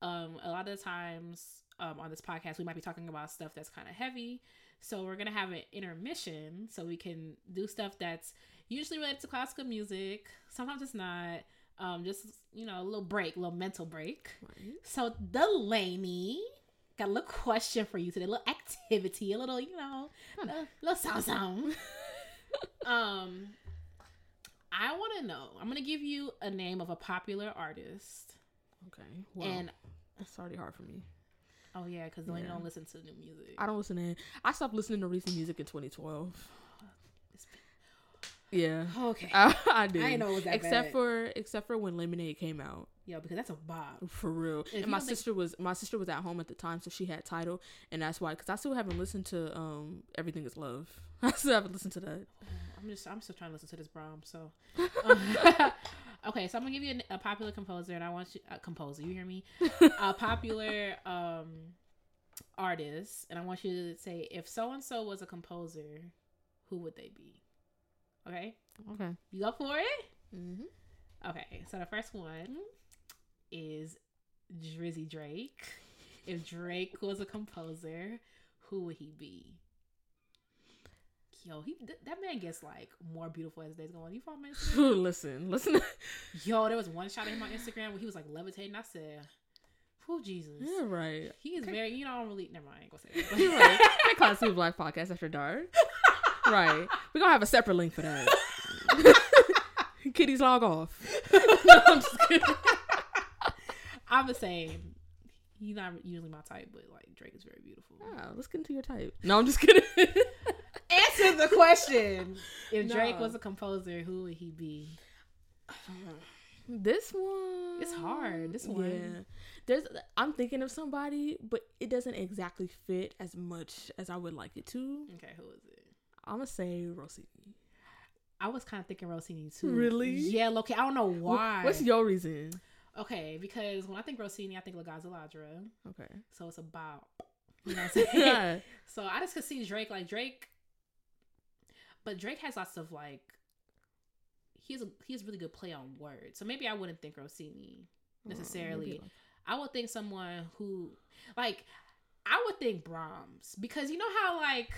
Um, a lot of the times um, on this podcast, we might be talking about stuff that's kind of heavy. So we're gonna have an intermission, so we can do stuff that's usually related to classical music. Sometimes it's not. Um, just you know, a little break, a little mental break. Right. So Delaney got a little question for you today, a little activity, a little, you know, a little, sound sound. um, I want to know. I'm gonna give you a name of a popular artist, Okay. Well, and it's already hard for me. oh yeah, because Yeah. don't listen to new music. I don't listen to. I stopped listening to recent music in 2012. Yeah. okay, I, I did. I know it was that except bad. for except for when Lemonade came out. Yo, because that's a bob. For real. you and my sister was my sister was at home at the time, so she had title, and that's why. Because I still haven't listened to um Everything Is Love. I still haven't listened to that. I'm just, I'm still trying to listen to this Brahm. So, okay, so I'm gonna give you a, a popular composer, and I want you, a composer. You hear me? a popular um artist, and I want you to say if so and so was a composer, who would they be? Okay, Okay. you up for it? Mm-hmm. Okay, so the first one is Drizzy Drake. If Drake was a composer, who would he be? Yo, he th- that man gets like more beautiful as days go on. You follow me? listen, listen. Yo, there was one shot of him on Instagram where he was like levitating. I said, Oh Jesus. Yeah, right. He is very. You know, I don't really. Never mind. I ain't gonna say that. You're right. That Class C Black Podcast after dark. right. We're gonna have a separate link for that. Kitties log off. no, I'm just kidding. I'm the same. He's not usually my type, but like Drake is very beautiful. Ah, let's get into your type. No, I'm just kidding. Answer the question. If Drake was a composer, who would he be? this one. It's hard. This one. Yeah. There's. I'm thinking of somebody, but it doesn't exactly fit as much as I would like it to. Okay, who is it? I'm gonna say Rossini. I was kind of thinking Rossini too. Really? Yeah, okay. I don't know why. What's your reason? Okay, because when I think Rossini, I think La gazza ladra. Okay. So it's about you know what I'm saying? yeah. So I just could see Drake like Drake, but Drake has lots of like he has a he has really good play on words. So maybe I wouldn't think Rossini mm, necessarily. I would think someone who like I would think Brahms because you know how like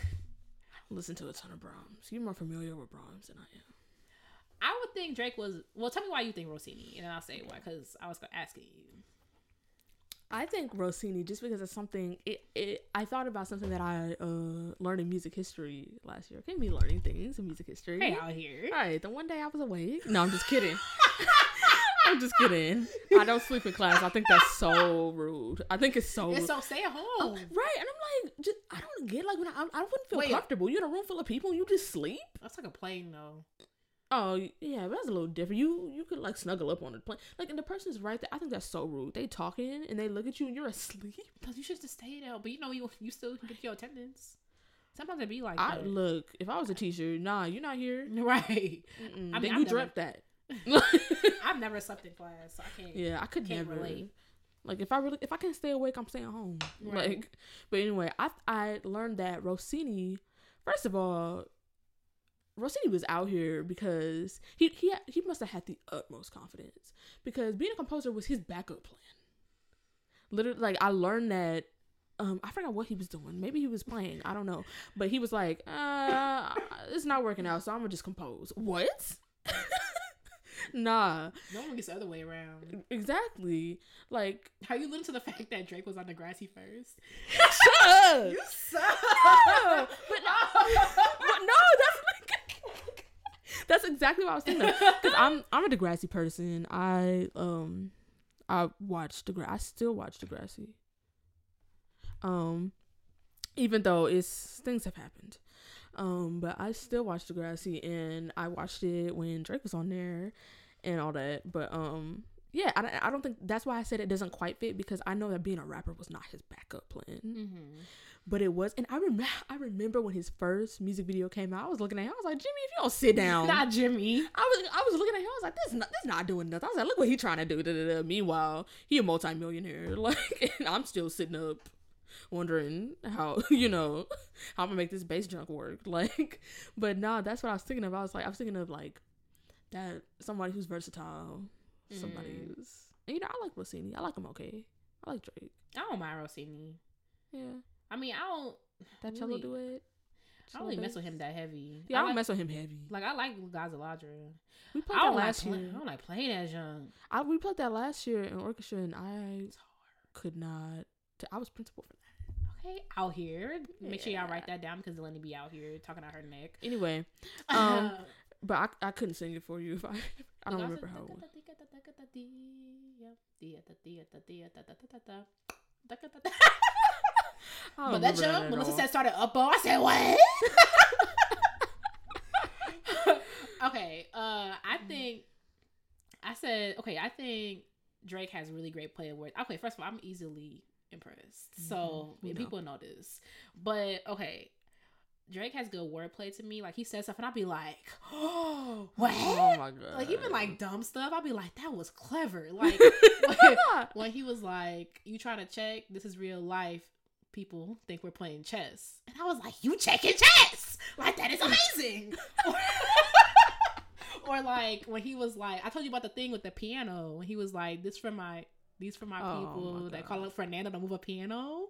Listen to a ton of Brahms. You're more familiar with Brahms than I am. I would think Drake was well. Tell me why you think Rossini, and then I'll say why because I was asking you. I think Rossini just because it's something it, it I thought about something that I uh learned in music history last year. Can't be learning things in music history. Hey out here. All right, the one day I was awake. No, I'm just kidding. I'm just kidding. I don't sleep in class. I think that's so rude. I think it's so rude. so stay at home. Right, and I'm like, just I don't get like when I I wouldn't feel Wait. comfortable. You're in a room full of people and you just sleep. That's like a plane though. Oh yeah, that's a little different. You you could like snuggle up on the plane, like, and the person's right there. I think that's so rude. They talking and they look at you and you're asleep. Cause you should just stay there, but you know you you still can get your attendance. Sometimes it be like I that. look if I was a teacher, nah, you're not here. right. Mm-mm. I mean, then you dreamt that. I've never slept in class, so I can't. yeah, I could Can't never. relate. Like if I really if I can't stay awake, I'm staying home. Right. Like, but anyway, I I learned that Rossini. First of all, Rossini was out here because he he he must have had the utmost confidence because being a composer was his backup plan. Literally, like I learned that. Um, I forgot what he was doing. Maybe he was playing. I don't know. But he was like, uh, it's not working out, so I'm gonna just compose. What? nah, No one gets the other way around. exactly. Like, How you listen to the fact that Drake was on Degrassi first? shut up. You suck. No, but no, but no, that's that's exactly what I was thinking. Because I'm I'm a Degrassi person. I um I watch Degrassi. I still watch Degrassi. Um, even though it's things have happened. Um, but I still watch Degrassi, and I watched it when Drake was on there, and all that. But um, yeah, I, I don't think that's why I said it doesn't quite fit because I know that being a rapper was not his backup plan Mm-hmm. But it was and i remember i remember when his first music video came out i was looking at him i was like jimmy if you don't sit down Not Jimmy. i was i was looking at him i was like this is not this not doing nothing i was like look what he trying to do da, da, da. meanwhile he a multimillionaire like and i'm still sitting up wondering how you know how i'm gonna make this bass junk work like but nah that's what i was thinking of i was like i was thinking of like that somebody who's versatile somebody Mm. who's and you know i like rossini i like him okay i like drake I don't mind Rossini. yeah I mean, I don't. that Really? cello duet I don't really mess with him that heavy. Yeah, I I don't like, mess with him heavy. like I like Gazza ladra. We played I that like last play, year. I don't like playing as young. I we played that last year in orchestra, and I could not. T- I was principal for that. Okay, out here. Make sure y'all write that down because Delaney be out here talking out her neck. Anyway, um, but I, I couldn't sing it for you if I I don't remember how it was. I But that jump, Melissa said started up I said what? okay, uh, I think I said okay. I think Drake has really great play of words. Okay, first of all, I'm easily impressed, so Mhm, we know. people know this. But okay, Drake has good wordplay to me. Like he says stuff, and I'll be like, "Oh, what?" Oh my god! like even like dumb stuff, I'll be like, "That was clever." Like when, when he was like, "You trying to check? This is real life." People think we're playing chess, and I was like, "You checking chess? Like that is amazing." or, or like when he was like, "I told you about the thing with the piano." When he was like, "This for my." These for my Oh, people my that call up Fernando to move a piano.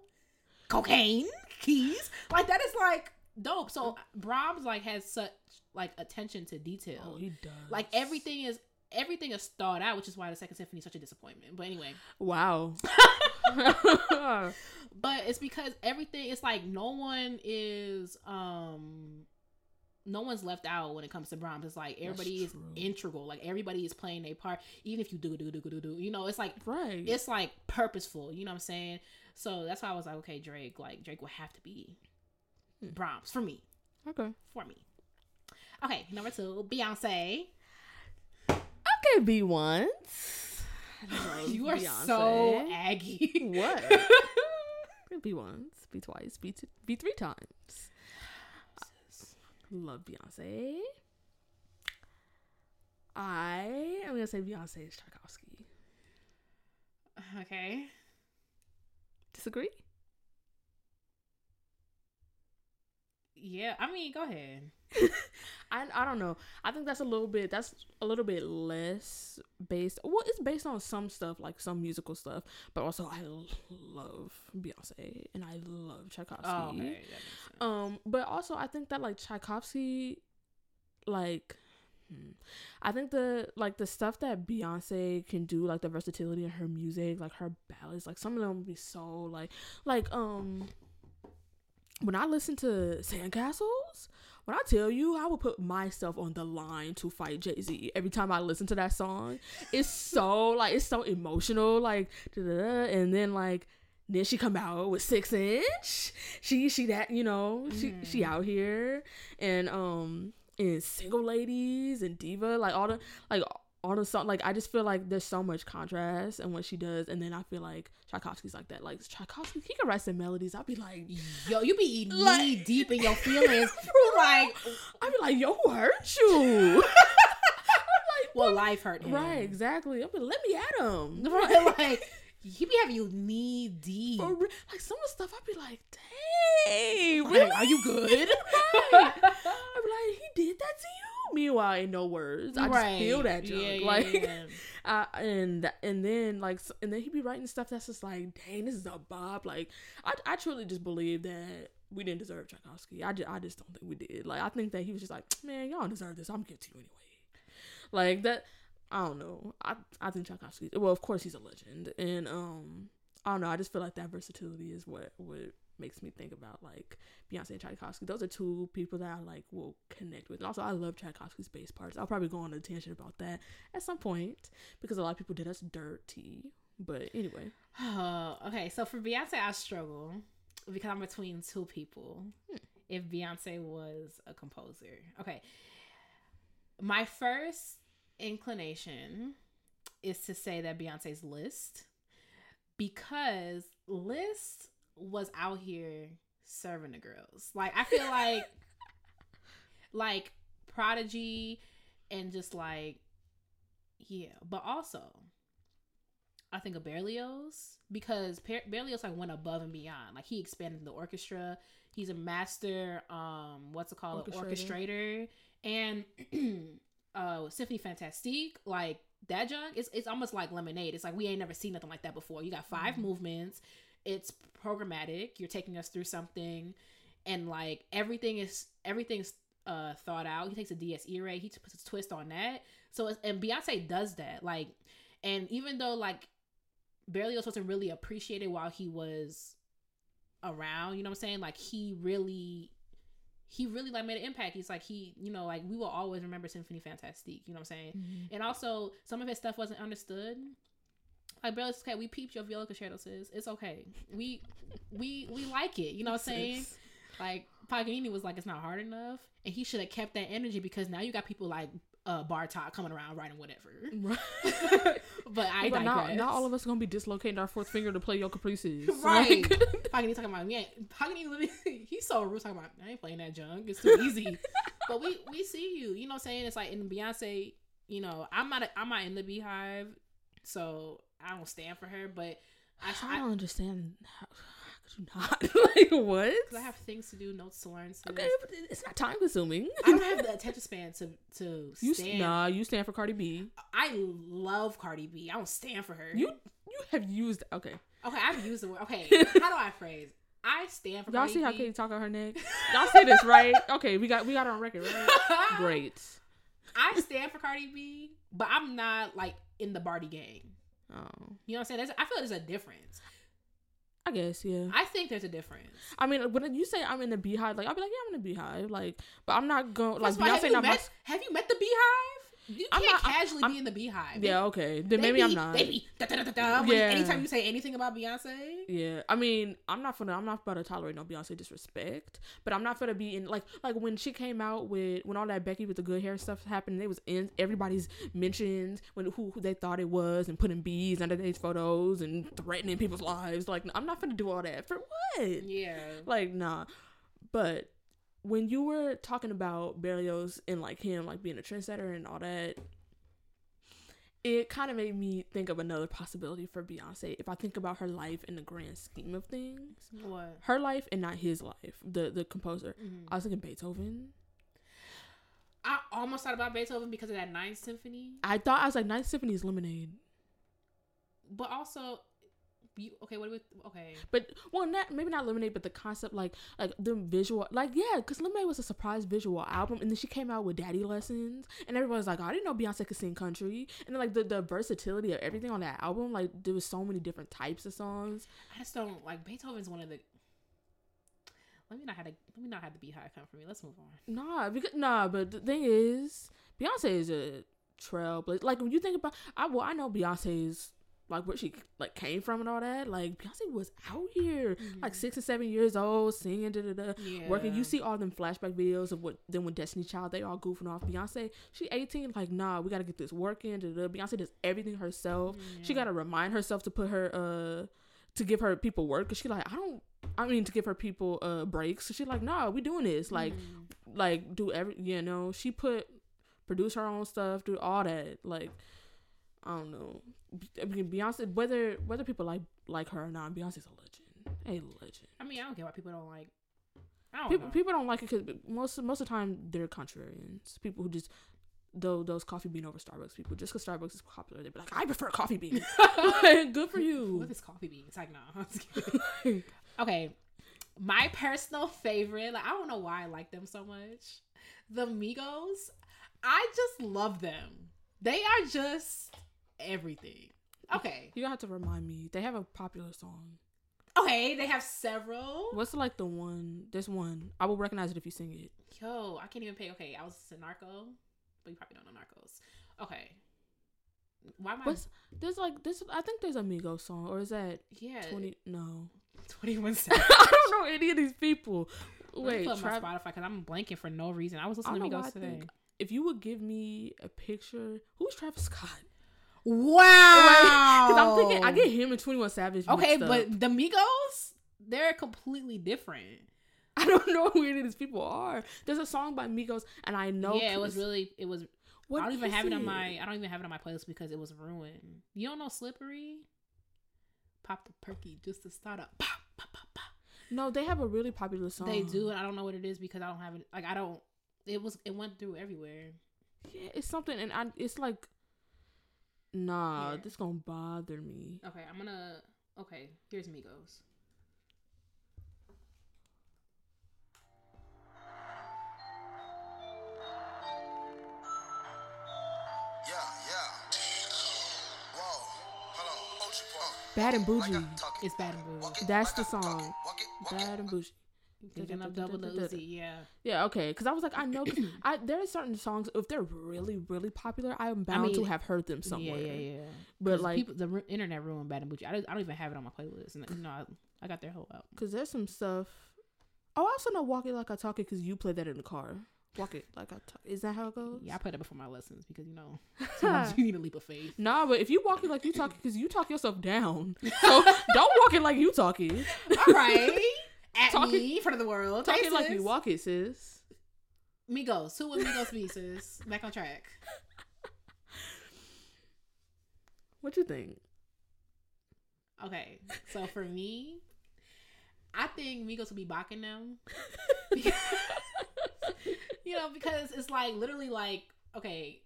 Cocaine, keys, like that is like dope. So Brahms like has such like attention to detail. oh, he does. Like everything is everything is thought out, which is why the second symphony is such a disappointment. But anyway, Wow. but it's because everything it's like no one is um no one's left out when it comes to Brahms. It's like everybody is integral. Like everybody is playing their part, even if you do do do do do. You know, it's like right. it's like purposeful. You know what I'm saying? So that's why I was like, okay, Drake. Like Drake would have to be Hmm. Brahms for me. okay. For me. Okay, number two, Beyonce. Okay, be once. You are so aggy. What? be once, be twice, be two, be three times. Love Beyonce. I am gonna say Beyonce is Tchaikovsky. Okay. Disagree? Yeah, I mean, go ahead. I I don't know. I think that's a little bit that's a little bit less based. Well, it's based on some stuff like some musical stuff, but also I l- love Beyonce and I love Tchaikovsky. Oh, okay. That makes sense. Um, but also I think that like Tchaikovsky, like, hmm, I think the like the stuff that Beyonce can do, like the versatility in her music, like her ballads, like some of them be so like like um. When I listen to Sandcastles, when I tell you I would put myself on the line to fight Jay Z every time I listen to that song, it's so like it's so emotional, like and then like then she come out with six inch. She she that you know she she out here. And um and single ladies and diva like all the like all the song like I just feel like there's so much contrast in what she does and then I feel like Tchaikovsky's like that like Tchaikovsky he can write some melodies I'd be like Yo, you be knee Like- deep in your feelings. Like, I'd be like yo who hurt you like, well, life hurt him. right exactly I'd be let me at him Right, like he be having you knee deep. Real. like some of the stuff I'd be like dang Like, really are you good? Right. I'd be like, he did that to you. Meanwhile, in no words, I just feel that junk. Yeah, yeah, like, yeah. uh, and and then like, and then he'd be writing stuff that's just like, dang, this is a bob. Like, I, I truly just believe that we didn't deserve Tchaikovsky. I just, I just don't think we did. Like, I think that he was just like, man, y'all don't deserve this. I'm it to you anyway. Like that. I don't know. I I think Tchaikovsky. Well, of course he's a legend, and um, I don't know. I just feel like that versatility is what what makes me think about like Beyonce and Tchaikovsky. Those are two people that I like will connect with. And also, I love Tchaikovsky's bass parts. I'll probably go on a tangent about that at some point because a lot of people did us dirty. But anyway, Oh, okay, so for Beyonce, I struggle because I'm between two people. Hmm. If Beyonce was a composer, okay, my first inclination is to say that Beyonce's Liszt because Liszt was out here serving the girls. Like I feel like, like Prodigy, and just like, yeah, but also I think of Berlioz because per- Berlioz like went above and beyond. Like he expanded the orchestra. He's a master. Um, what's it called? Orchestrator, Orchestrator. and uh, Symphony Fantastique. Like that junk. It's it's almost like Lemonade. It's like we ain't never seen nothing like that before. You got 5 Mhm. movements. It's programmatic. You're taking us through something, and like everything is everything's uh thought out. He takes a Dies irae. He puts a twist on that. So it's, and Beyonce does that. Like, and even though like Berlioz wasn't really appreciated while he was around, you know what I'm saying? Like he really he really like made an impact. He's like he, you know, like we will always remember Symphony Fantastique, you know what I'm saying? And also some of his stuff wasn't understood. Like bro, it's okay, we peeped your viola concerto, sis. It's okay. We we we like it, you know what I'm saying? Like Paganini was like, it's not hard enough, and he should have kept that energy because now you got people like uh Bartok coming around writing whatever. Right. but I but not, not all of us are gonna be dislocating our fourth finger to play your caprices. Right. Like- Paganini talking about yeah. Paganini literally he's so rude talking about I ain't playing that junk. It's too easy. but we we see you. You know what I'm saying? It's like in Beyonce, you know, I'm not a, I'm not in the beehive, so I don't stand for her, but I, I I, don't understand. How, how could you not? like what? cause I have things to do, notes to learn. sis. Okay, but it's not time consuming. I don't have the attention span to to You stand. nah, you stand for Cardi B. I love Cardi B. I don't stand for her. You you have used okay. okay? I've used the word. Okay, how do I phrase? I stand for Y'all Cardi see how B. Katie talk on her neck? Y'all see this right? Okay, we got we got on record, right? Great. I stand for Cardi B, but I'm not like in the Bardi gang. Oh, You know what I'm saying? There's, I feel like there's a difference. I guess, yeah. I think there's a difference. I mean, when you say I'm in the beehive, like I'll be like, yeah, I'm in the beehive, like, but I'm not going like all, have, Beyonce. you Not my, met, have you met the beehive? You can't not- casually I'm- be in the beehive. yeah, okay, then They maybe be- I'm not. They be da, da, da, da, Yeah. Anytime you say anything about Beyonce, Yeah, I mean, I'm not gonna, I'm not about to tolerate no Beyonce disrespect, but I'm not gonna be in like, like when she came out with when all that Becky with the good hair stuff happened, it was in everybody's mentions when who, who they thought it was and putting bees under these photos and threatening people's lives. Like, I'm not gonna do all that for what? yeah. Like, nah. But when you were talking about Berlioz and like him like being a trendsetter and all that, it kind of made me think of another possibility for Beyonce. If I think about her life in the grand scheme of things, What? her life and not his life, the the composer. Mhm. I was thinking Beethoven. I almost thought about Beethoven because of that Ninth Symphony, I thought I was like Ninth Symphony is Lemonade, but also, you, okay, what do we? Okay, but well, not maybe not Lemonade, but the concept like like the visual, like yeah, because Lemonade was a surprise visual album, and then she came out with Daddy Lessons, and everybody's like, oh, I didn't know Beyonce could sing country, and then like the the versatility of everything on that album, like there was so many different types of songs. I just don't like Beethoven's one of the. Let me not have the let me not have the beehive come for me. Let's move on. Nah, because nah, but the thing is, Beyonce is a trailblazer. Like when you think about, I well, I know Beyonce's like where she like came from and all that. Like Beyonce was out here, like six and seven years old, singing, da da da, Yeah. working. You see all them flashback videos of what then when Destiny Child they all goofing off. Beyonce, she eighteen, like nah, we gotta get this working. Da, da. Beyonce does everything herself. She gotta remind herself to put her uh to give her people work because she like I don't. I mean to give her people uh breaks. So she like nah, we doing this like Mm. like do every you know she put produce her own stuff do all that like i don't know I mean, beyonce whether whether people like like her or not beyonce's a legend a legend I mean, I don't care why people don't like. I don't people know. people don't like it because most most of the time they're contrarians people who just though those coffee bean over starbucks people just because starbucks is popular they'd be like i prefer coffee bean good for you is coffee bean? It's like no. Just okay, my personal favorite. Like I don't know why I like them so much. The Migos. I just love them. They are just everything. Okay. you don't have to remind me they have a popular song Okay. They have several. what's like the one this one i will recognize it if you sing it Yo, I can't even pay. Okay, I was in Narco, but you probably don't know Narcos. Okay. Why am I? What's there's like this? I think there's a Migos song, or is that yeah, twenty? No, 21 Savage. I don't know any of these people. Wait, pull up Trav- my Spotify because I'm blanking for no reason. I was listening don't to I Migos today. think if you would give me a picture, who's Travis Scott? Wow. Because I'm thinking I get him and Twenty One Savage. Okay, mixed up. but the Migos, they're completely different. I don't know who any of these people are. There's a song by Migos, and I know. yeah, it was really. It was. What I don't even have it on my. I don't even have it on my playlist because it was ruined. You don't know Slippery? Pop the perky just to start up. Pop, pop, pop, pop. No, they have a really popular song. They do, and I don't know what it is because I don't have it. Like I don't. It was. It went through everywhere. Yeah, it's something, and I. It's like, nah, Yeah. this gonna bother me. Okay, I'm gonna. Okay, here's Migos. Yeah, yeah. Whoa, hold on. Bad and Like bougie. I talk It's bad and walk bougie. That's the song. it, walk it, walk Bad and bougie. Thinking of double Uzi. Yeah. Yeah, okay. Because I was like, I know. I there are certain songs if they're really, really popular, I am bound to mean, have heard them somewhere. Yeah, yeah, yeah. But like, people, the internet ruined Bad and Bougie. I don't, I don't even have it on my playlist, and you know, I, I got their whole album. because there's some stuff. Oh, I also know "Walk It Like I Talk It" because you play that in the car. Walk it like I talk. Is that how it goes? Yeah, I played it before my lessons because you know sometimes you need a leap of faith. Nah, but if you walk it like you talk, it, because you talk yourself down, so don't walk it like you talk it. All right, at Talk me in front of the world. Talking Hey, like you walk it, sis. Migos, who would Migos be, sis? Back on track. What you think? Okay, so for me, I think Migos would be bocking them. you know, because it's like literally like okay,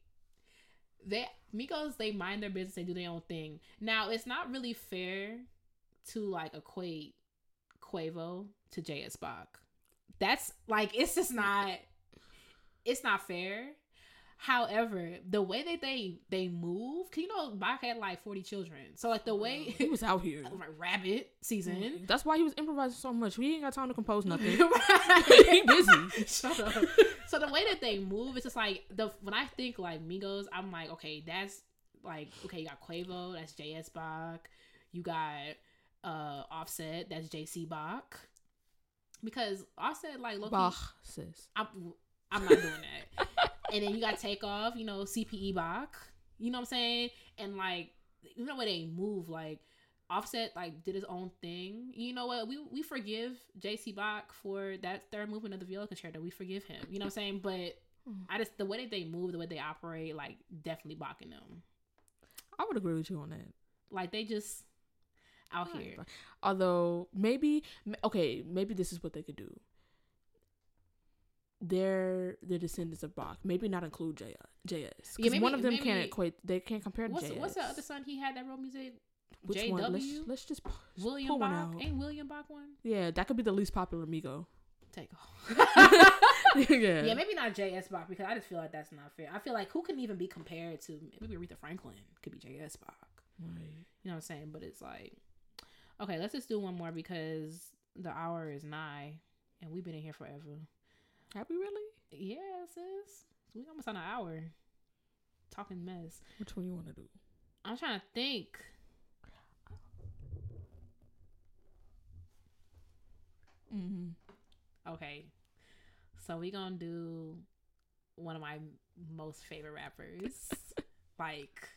they Migos they mind their business, they do their own thing. Now it's not really fair to like equate Quavo to J.S. Bach. That's like it's just not it's not fair. However, the way that they they move, you know, Bach had like forty children, so like the way He was out here. like rabbit season. That's why he was improvising so much. We ain't got time to compose nothing. he busy. Shut up. So the way that they move, it's just like the when I think like Migos, I'm like, okay, that's like okay, you got Quavo, that's JS Bach, you got uh Offset, that's JC Bach. Because Offset like low Bach, sis. I'm I'm not doing that. and then you got Takeoff, you know, CPE Bach. You know what I'm saying? And like you know where they move, like Offset like did his own thing. You know what? We we forgive JC Bach for that third movement of the viola concerto. We forgive him. You know what I'm saying? But I just the way that they move, the way they operate, like definitely blocking them. I would agree with you on that. Like they just out Right. here. Although maybe okay, maybe this is what they could do. They're the descendants of Bach. Maybe not include J- JS. Yeah, maybe- one of them maybe- can't equate. They can't compare to What's JS. what's the other son he had that wrote music? Which one? Let's, JW? let's just William pull one Bach. out. Ain't William Bach one? Yeah, that could be the least popular Migo. Take off. yeah. Yeah, maybe not J.S. Bach because I just feel like that's not fair. I feel like who can even be compared to maybe Aretha Franklin could be J.S. Bach. Right. You know what I'm saying? But it's like, okay, let's just do one more because the hour is nigh and we've been in here forever. Have we really? Yeah, sis. We almost on an hour talking mess. Which one you want to do? I'm trying to think. Mm-hmm. Okay, so we gonna do one of my most favorite rappers, like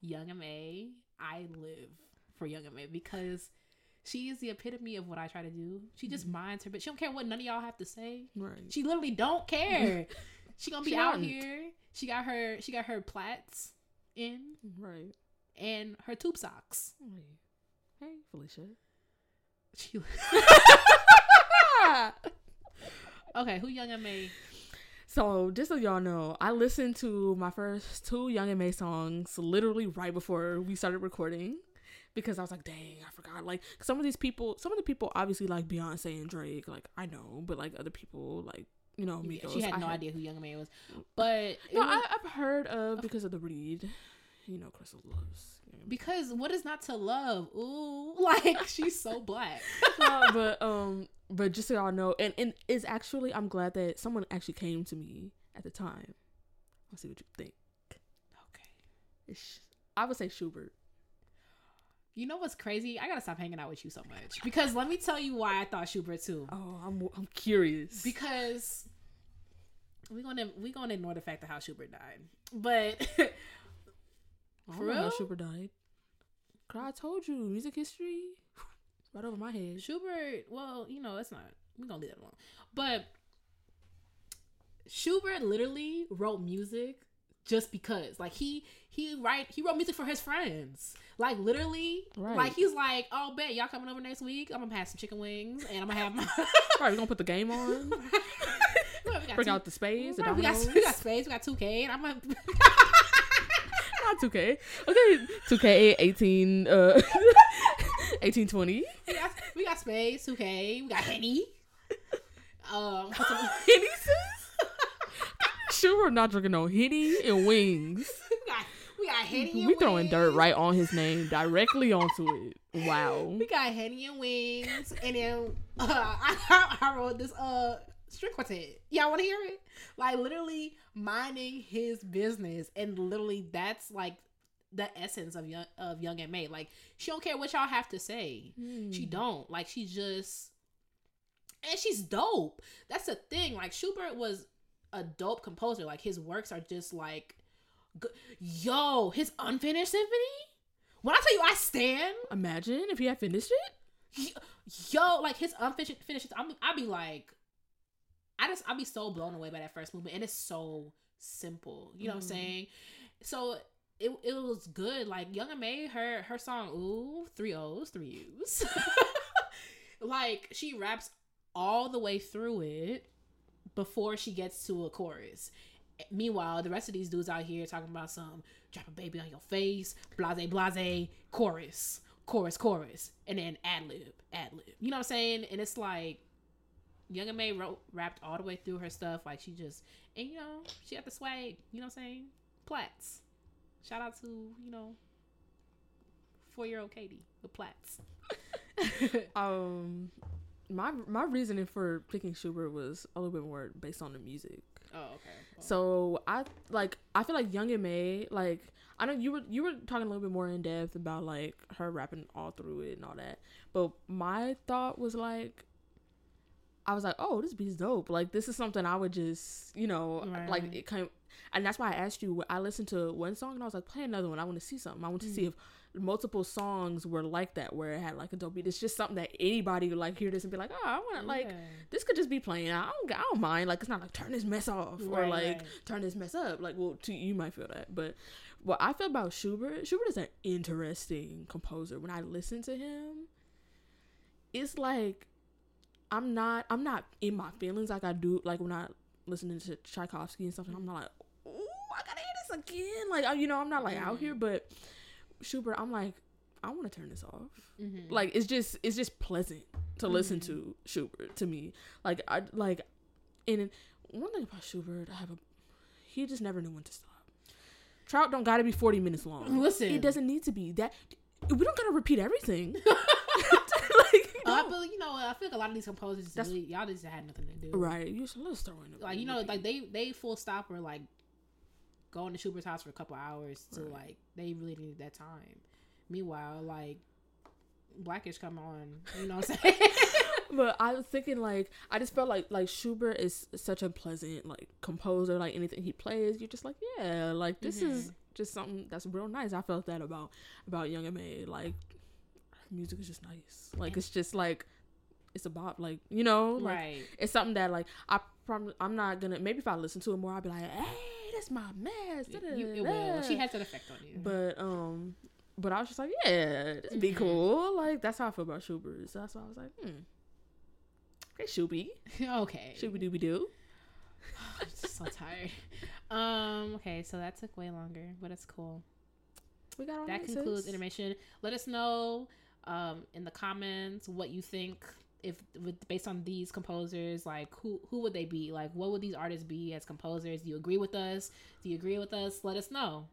Young M.A. I live for Young M.A. because she is the epitome of what I try to do. She just mm-hmm. minds her, but she don't care what none of y'all have to say. Right. She literally don't care. she gonna be She out don't. here. She got her. She got her plaits in Right. and her tube socks. Hey, Felicia. She. okay, who Young M.A.? So just so y'all know, I listened to my first two Young and May songs literally right before we started recording because I was like, dang, I forgot. Like some of these people, some of the people obviously like Beyonce and Drake, like I know, but like other people, like you know, Yeah, Migos. she had no idea who Young M.A. was, but No, was- I, I've heard of because of the read. You know, Crystal loves. Because what is not to love? Ooh, like she's so black. No, but um, but just so y'all know, and and it's actually I'm glad that someone actually came to me at the time. Let's see what you think. Okay. It's, I would say Schubert. You know what's crazy? I gotta stop hanging out with you so much because let me tell you why I thought Schubert too. Oh, I'm I'm curious. Because we're gonna we gonna ignore the fact of how Schubert died, but I for don't know how real? Schubert died. I told you, music history, right over my head. Schubert, well, you know, it's not. We're gonna leave that alone. But Schubert literally wrote music just because. Like he he write he wrote music for his friends. Like literally, Right. like he's like, oh, bet y'all coming over next week. I'm gonna have some chicken wings and I'm gonna have my. Right, we gonna put the game on. Bring two- out the spades, the we got we got spades, we got two K, and I'm gonna. Not 2K. Okay, 2K 18 uh 1820. we, got, we got spades, two K, we got henny. Um, Henny sis? Schubert not drinking no Henny and wings. We got henny. We throwing dirt right on his name directly onto it. Wow. We got Henny and Wings, and then uh, I, I wrote this uh string quartet. Y'all want to hear it? Like literally minding his business, and literally that's like the essence of young of Young and May. Like she don't care what y'all have to say. She don't like. She just and she's dope. That's the thing. Like Schubert was a dope composer. Like his works are just like, yo, his unfinished symphony. When I tell you I stand, Imagine if he had finished it. yo, like his unfinished finishes, I'm I'd be like, I just I'd be so blown away by that first movement, and it's so simple. You know what I'm Mhm. saying? So it it was good. Like Young M.A., her her song, ooh, three O's, three U's. like she raps all the way through it before she gets to a chorus. Meanwhile, the rest of these dudes out here talking about some drop a baby on your face, blase blase, chorus, chorus, chorus, and then ad lib, ad lib. You know what I'm saying? And it's like, Young M.A. wrote rapped all the way through her stuff. Like she just and you know she had the swag. You know what I'm saying? Plats. Shout out to you know four year old Katie with plats. Um, my my reasoning for picking Schubert was a little bit more based on the music. Oh okay. So I like I feel like Young M.A like I know you were you were talking a little bit more in depth about like her rapping all through it and all that, but my thought was like. I was like, oh, this beat's dope. Like, this is something I would just, you know, like it kind of, and that's why I asked you. I listened to one song and I was like, play another one. I want to see something. I want to see mm-hmm. if multiple songs were like that, where it had like a dope beat. It's just something that anybody would like hear this and be like, oh, I want to like this could just be playing. I don't, I don't mind. Like it's not like turn this mess off or like right. turn this mess up. Like well, to you might feel that, but what I feel about Schubert, Schubert is an interesting composer. When I listen to him, it's like I'm not I'm not in my feelings like I do like when I listening to Tchaikovsky and stuff. And I'm not like, oh, I gotta hear this again. Like you know, I'm not like out here, mm. but Schubert, I'm like, I want to turn this off Mhm. like it's just it's just pleasant to listen to Schubert to me. Like I like and one thing about Schubert, I have a he just never knew when to stop. Trout don't gotta be forty minutes long. Listen. it doesn't need to be that. We don't gotta repeat everything. like, I no. feel you know I feel like a lot of these composers really, y'all just had nothing to do. right. You should let's throw in Like you know like they they full stop or like going to Schubert's house for a couple hours to like they really needed that time. Meanwhile, like Blackish come on, you know what I'm saying? but I was thinking like I just felt like like Schubert is such a pleasant like composer. Like anything he plays, you're just like yeah, like this is mm-hmm. just something that's real nice. I felt that about about Young M.A. Like her music is just nice. Like it's just like it's a bop. Like you know, like right. it's something that like I probably I'm not gonna. Maybe if I listen to it more, I'll be like, hey, that's my mess. You, it will. She has that effect on you. But um, but I was just like, yeah, this be Mhm. cool. Like that's how I feel about Schubert. So that's why I was like, hmm. Okay, Shuby. okay. Shooby dooby doo. I'm just so tired. Um. Okay. So that took way longer, but it's cool. We got all that concludes intermission. Let us know um, in the comments what you think. If with based on these composers, like who who would they be? Like what would these artists be as composers? Do you agree with us? Do you agree with us? Let us know.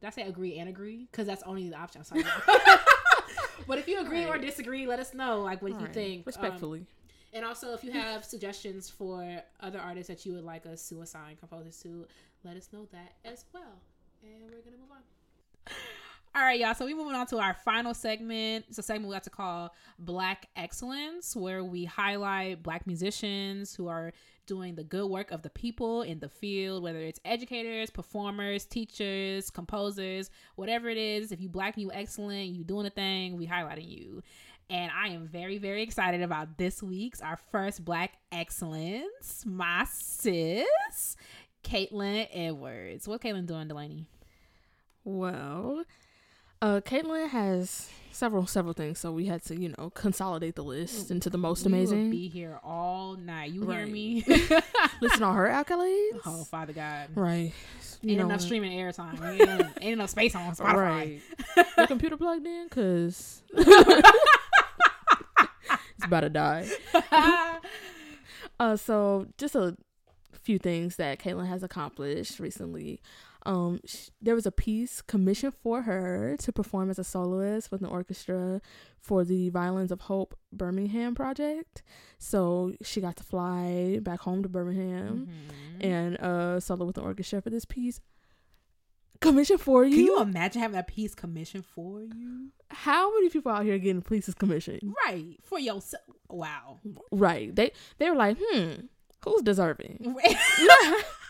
Did I say agree and agree? Because that's only the option. I'm sorry. but if you agree or disagree, let us know. Like what you Alright, think. Um, respectfully. and also, if you have suggestions for other artists that you would like us to assign composers to, let us know that as well. And we're gonna move on. All right, y'all. So we moving on to our final segment. It's a segment we like to call Black Excellence, where we highlight Black musicians who are doing the good work of the people in the field, whether it's educators, performers, teachers, composers, whatever it is. If you Black and you excellent, you doing a thing, we highlighting you. And I am very, very excited about this week's our first Black Excellence, my sis, Caitlin Edwards. What Caitlin doing, Delaney? Well, uh, Caitlin has several several things, so we had to you know consolidate the list into the most amazing. be here all night. You hear me? Listen to all her accolades. oh, Father God. Right. You Ain't know enough what? streaming airtime. Ain't enough, ain't enough space on Spotify. Right. Your computer plugged in, cause it's about to die. Uh, so just a few things that Caitlin has accomplished recently. Um, sh- there was a piece commissioned for her to perform as a soloist with an orchestra for the Violins of Hope Birmingham project. So she got to fly back home to Birmingham Mhm. and uh solo with an orchestra for this piece. Commissioned for you? Can you imagine having a piece commissioned for you? How many people out here getting pieces commissioned? Right. For yourself. Wow. Right. They they were like, hmm, who's deserving?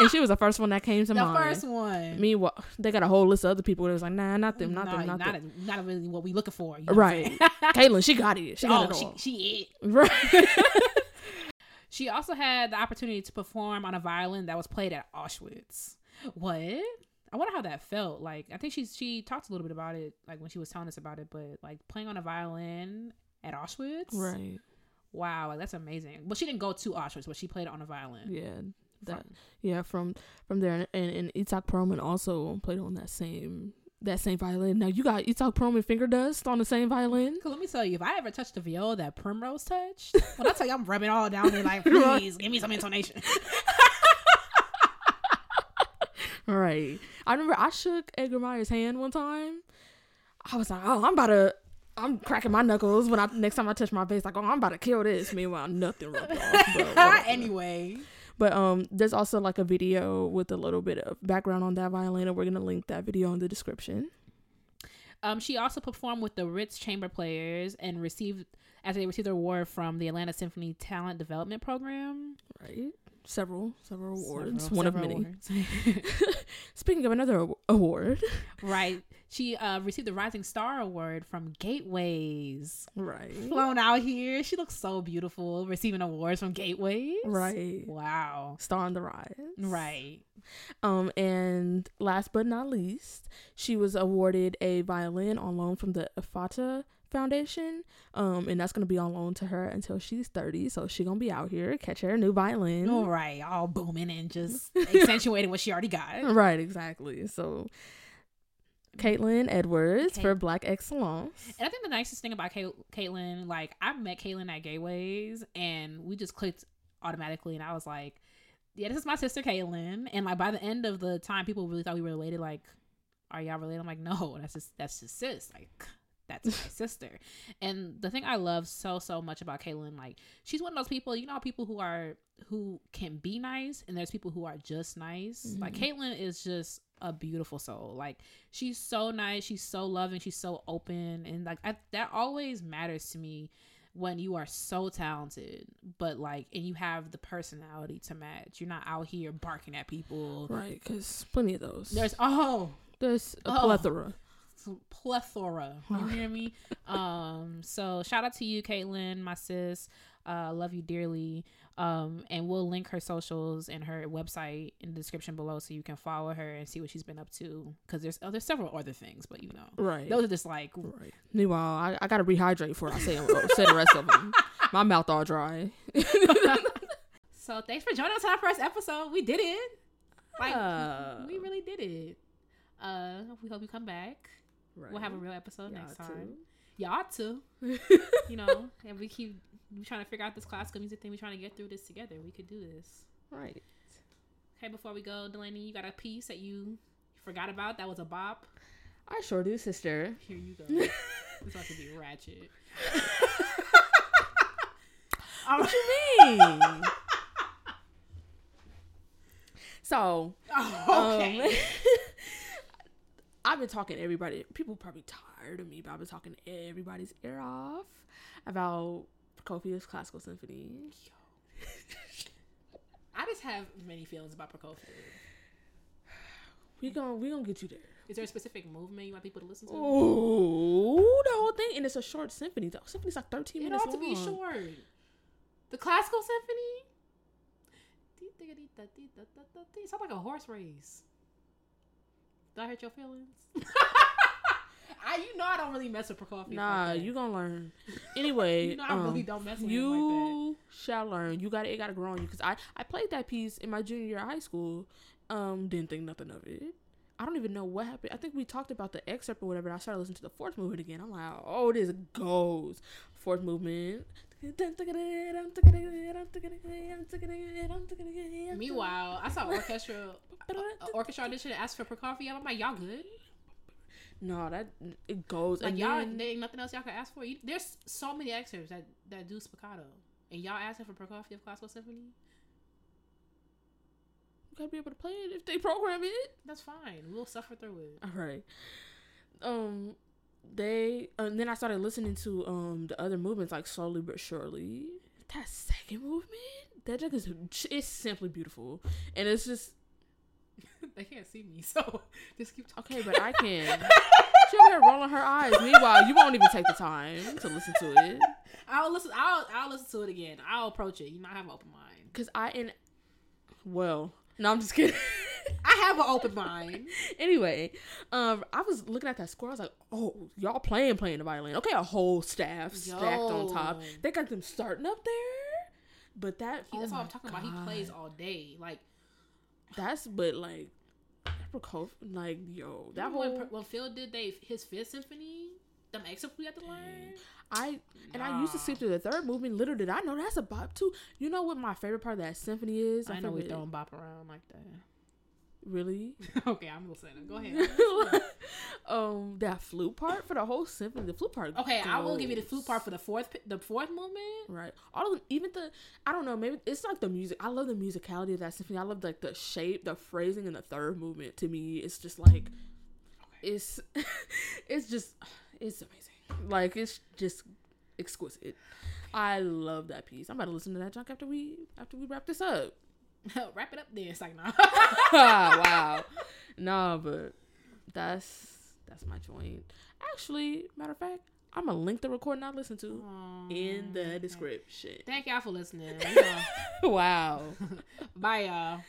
And she was the first one that came to mind. the mind. first one. Meanwhile, they got a whole list of other people that was like, nah, not them, not Nah, them, not, not, them. a- not really what we looking for. you know Right. Caitlin, she got it. She got oh, it she, all. she it. right. She also had the opportunity to perform on a violin that was played at Auschwitz. What? I wonder how that felt. Like, I think she she talked a little bit about it, like when she was telling us about it. But like playing on a violin at Auschwitz, right. Wow, like that's amazing. Well, she didn't go to Auschwitz, but she played on a violin. Yeah. That From- yeah, from from there and, and Itzhak Perlman also played on that same that same violin. Now you got Itzhak Perlman finger dust on the same violin. Let me tell you, if I ever touched the viola that Primrose touched, when I tell you I'm rubbing all down there, like, please give me some intonation. Right. I remember I shook Edgar Meyer's hand one time. I was like, oh, I'm about to. I'm cracking my knuckles when I next time I touch my face, like, oh, I'm about to kill this. Meanwhile, nothing rubbed off. Anyway, but um, there's also like a video with a little bit of background on that violin, and we're gonna link that video in the description. um, she also performed with the Ritz Chamber Players and received as they received their award from the Atlanta Symphony Talent Development Program. Right. Several, several awards. Several- one of many. Speaking of another award. right. She uh, received the Rising Star Award from Gateways. Right. Flown out here. She looks so beautiful receiving awards from Gateways. Right. Wow. Star on the rise. Right. Um, and last but not least, she was awarded a violin on loan from the Ifata Foundation. Um, and that's gonna be on loan to her until she's 30. So she gonna be out here, catch her new violin. All right. All booming and just accentuating what she already got. Right, exactly. So Caitlin Edwards Kate- for Black Excellence. And I think the nicest thing about Kay- Caitlyn, like I met Caitlyn at Gateways, and we just clicked automatically, and I was like, "Yeah, this is my sister Caitlyn." And like by the end of the time, people really thought we were related. Like, are y'all related? I'm like, no, that's just that's just sis. Like, that's my sister. And the thing I love so so much about Caitlyn, like she's one of those people. You know, people who are who can be nice, and there's people who are just nice. Like mm-hmm. Caitlyn is just a beautiful soul. Like she's so nice, she's so loving, she's so open, and like I, that always matters to me when you are so talented, but like and you have the personality to match. You're not out here barking at people. Right, because plenty of those. There's oh There's a Oh. plethora. Plethora. You hear me? Um, so shout out to you, Caitlin, my sis. Uh, love you dearly. Um, and we'll link her socials and her website in the description below so you can follow her and see what she's been up to. Because there's oh, there's several other things, but you know, Right. those are just like Right. Meanwhile, I, I gotta rehydrate before I say say the rest of them. My mouth all dry. So thanks for joining us on our first episode. We did it. Like Yeah. we really did it. Uh, we hope you come back. Right. We'll have a real episode Y'all next too. time. Y'all too. you know, and we keep we trying to figure out this classical music thing. We're trying to get through this together. We could do this. Right. Okay, before we go, Delaney, you got a piece that you forgot about that was a bop. I sure do, sister. Here you go. this about to be ratchet. What you mean? so, Oh, okay. um, I've been talking to everybody. People probably tired of me, but I've been talking everybody's ear off about Prokofiev's classical symphony. I just have many feelings about Prokofiev. We gonna we gonna get you there. Is there a specific movement you want people to listen to? Oh, the whole thing, and it's a short symphony. The symphony's like thirteen it minutes ought to be short. The classical symphony. It sounds like a horse race. I hurt your feelings? I, you know, I don't really mess with Prokofiev. Nah, like you gonna learn. Anyway, You know, I really um, don't mess with you like shall learn. You got It got to grow on you because I I played that piece in my junior year of high school. Um, didn't think nothing of it. I don't even know what happened. I think we talked about the excerpt or whatever. And I started listening to the fourth movement again. I'm like, oh, this goes. Fourth movement. Meanwhile, I saw orchestra uh, orchestra audition and asked for Prokofiev. I'm like, y'all good? no, that it goes. Like and y'all, then- there ain't nothing else y'all can ask for. You, there's so many excerpts that that do spiccato, and y'all asking for Prokofiev classical symphony. you gotta be able to play it if they program it. That's fine. We'll suffer through it. All right. Um, they and then I started listening to um the other movements like slowly but surely. That second movement, that just is it's simply beautiful, and it's just they can't see me, so just keep talking. okay. But I can. she over here rolling her eyes. Meanwhile, you won't even take the time to listen to it I'll listen. I'll I'll listen to it again. I'll approach it. You might have an open mind. because I and well, no, I'm just kidding. I have an open mind. anyway, um, I was looking at that score. I was like, "Oh, y'all playing playing the violin? Okay, a whole staff stacked on top. They got them starting up there, but that He, oh that's what I'm talking about. He God. plays all day. Like That's but like like yo, that whole when, when Phil did they his fifth symphony, them excerpts we had to learn. I and I used to Nah. through the third movement. Little did I know that's a bop too. You know what my favorite part of that symphony is? I know we forget- throwing bop around like that. Really. okay, I'm listening. Go ahead. um, that flute part for the whole symphony. The flute part. Okay, I will give you the flute part for the fourth the fourth movement. Right. All of them, even the I don't know, maybe it's like the music. I love the musicality of that symphony. I love like the shape, the phrasing in the third movement. To me, it's just like it's it's just it's amazing. Like it's just exquisite. I love that piece. I'm about to listen to that junk after we after we wrap this up. Wrap it up there. It's like no. wow. No, but that's that's my joint. Actually, matter of fact, I'm gonna link the recording I listened to in the description. Thank y'all for listening. wow. Bye, y'all.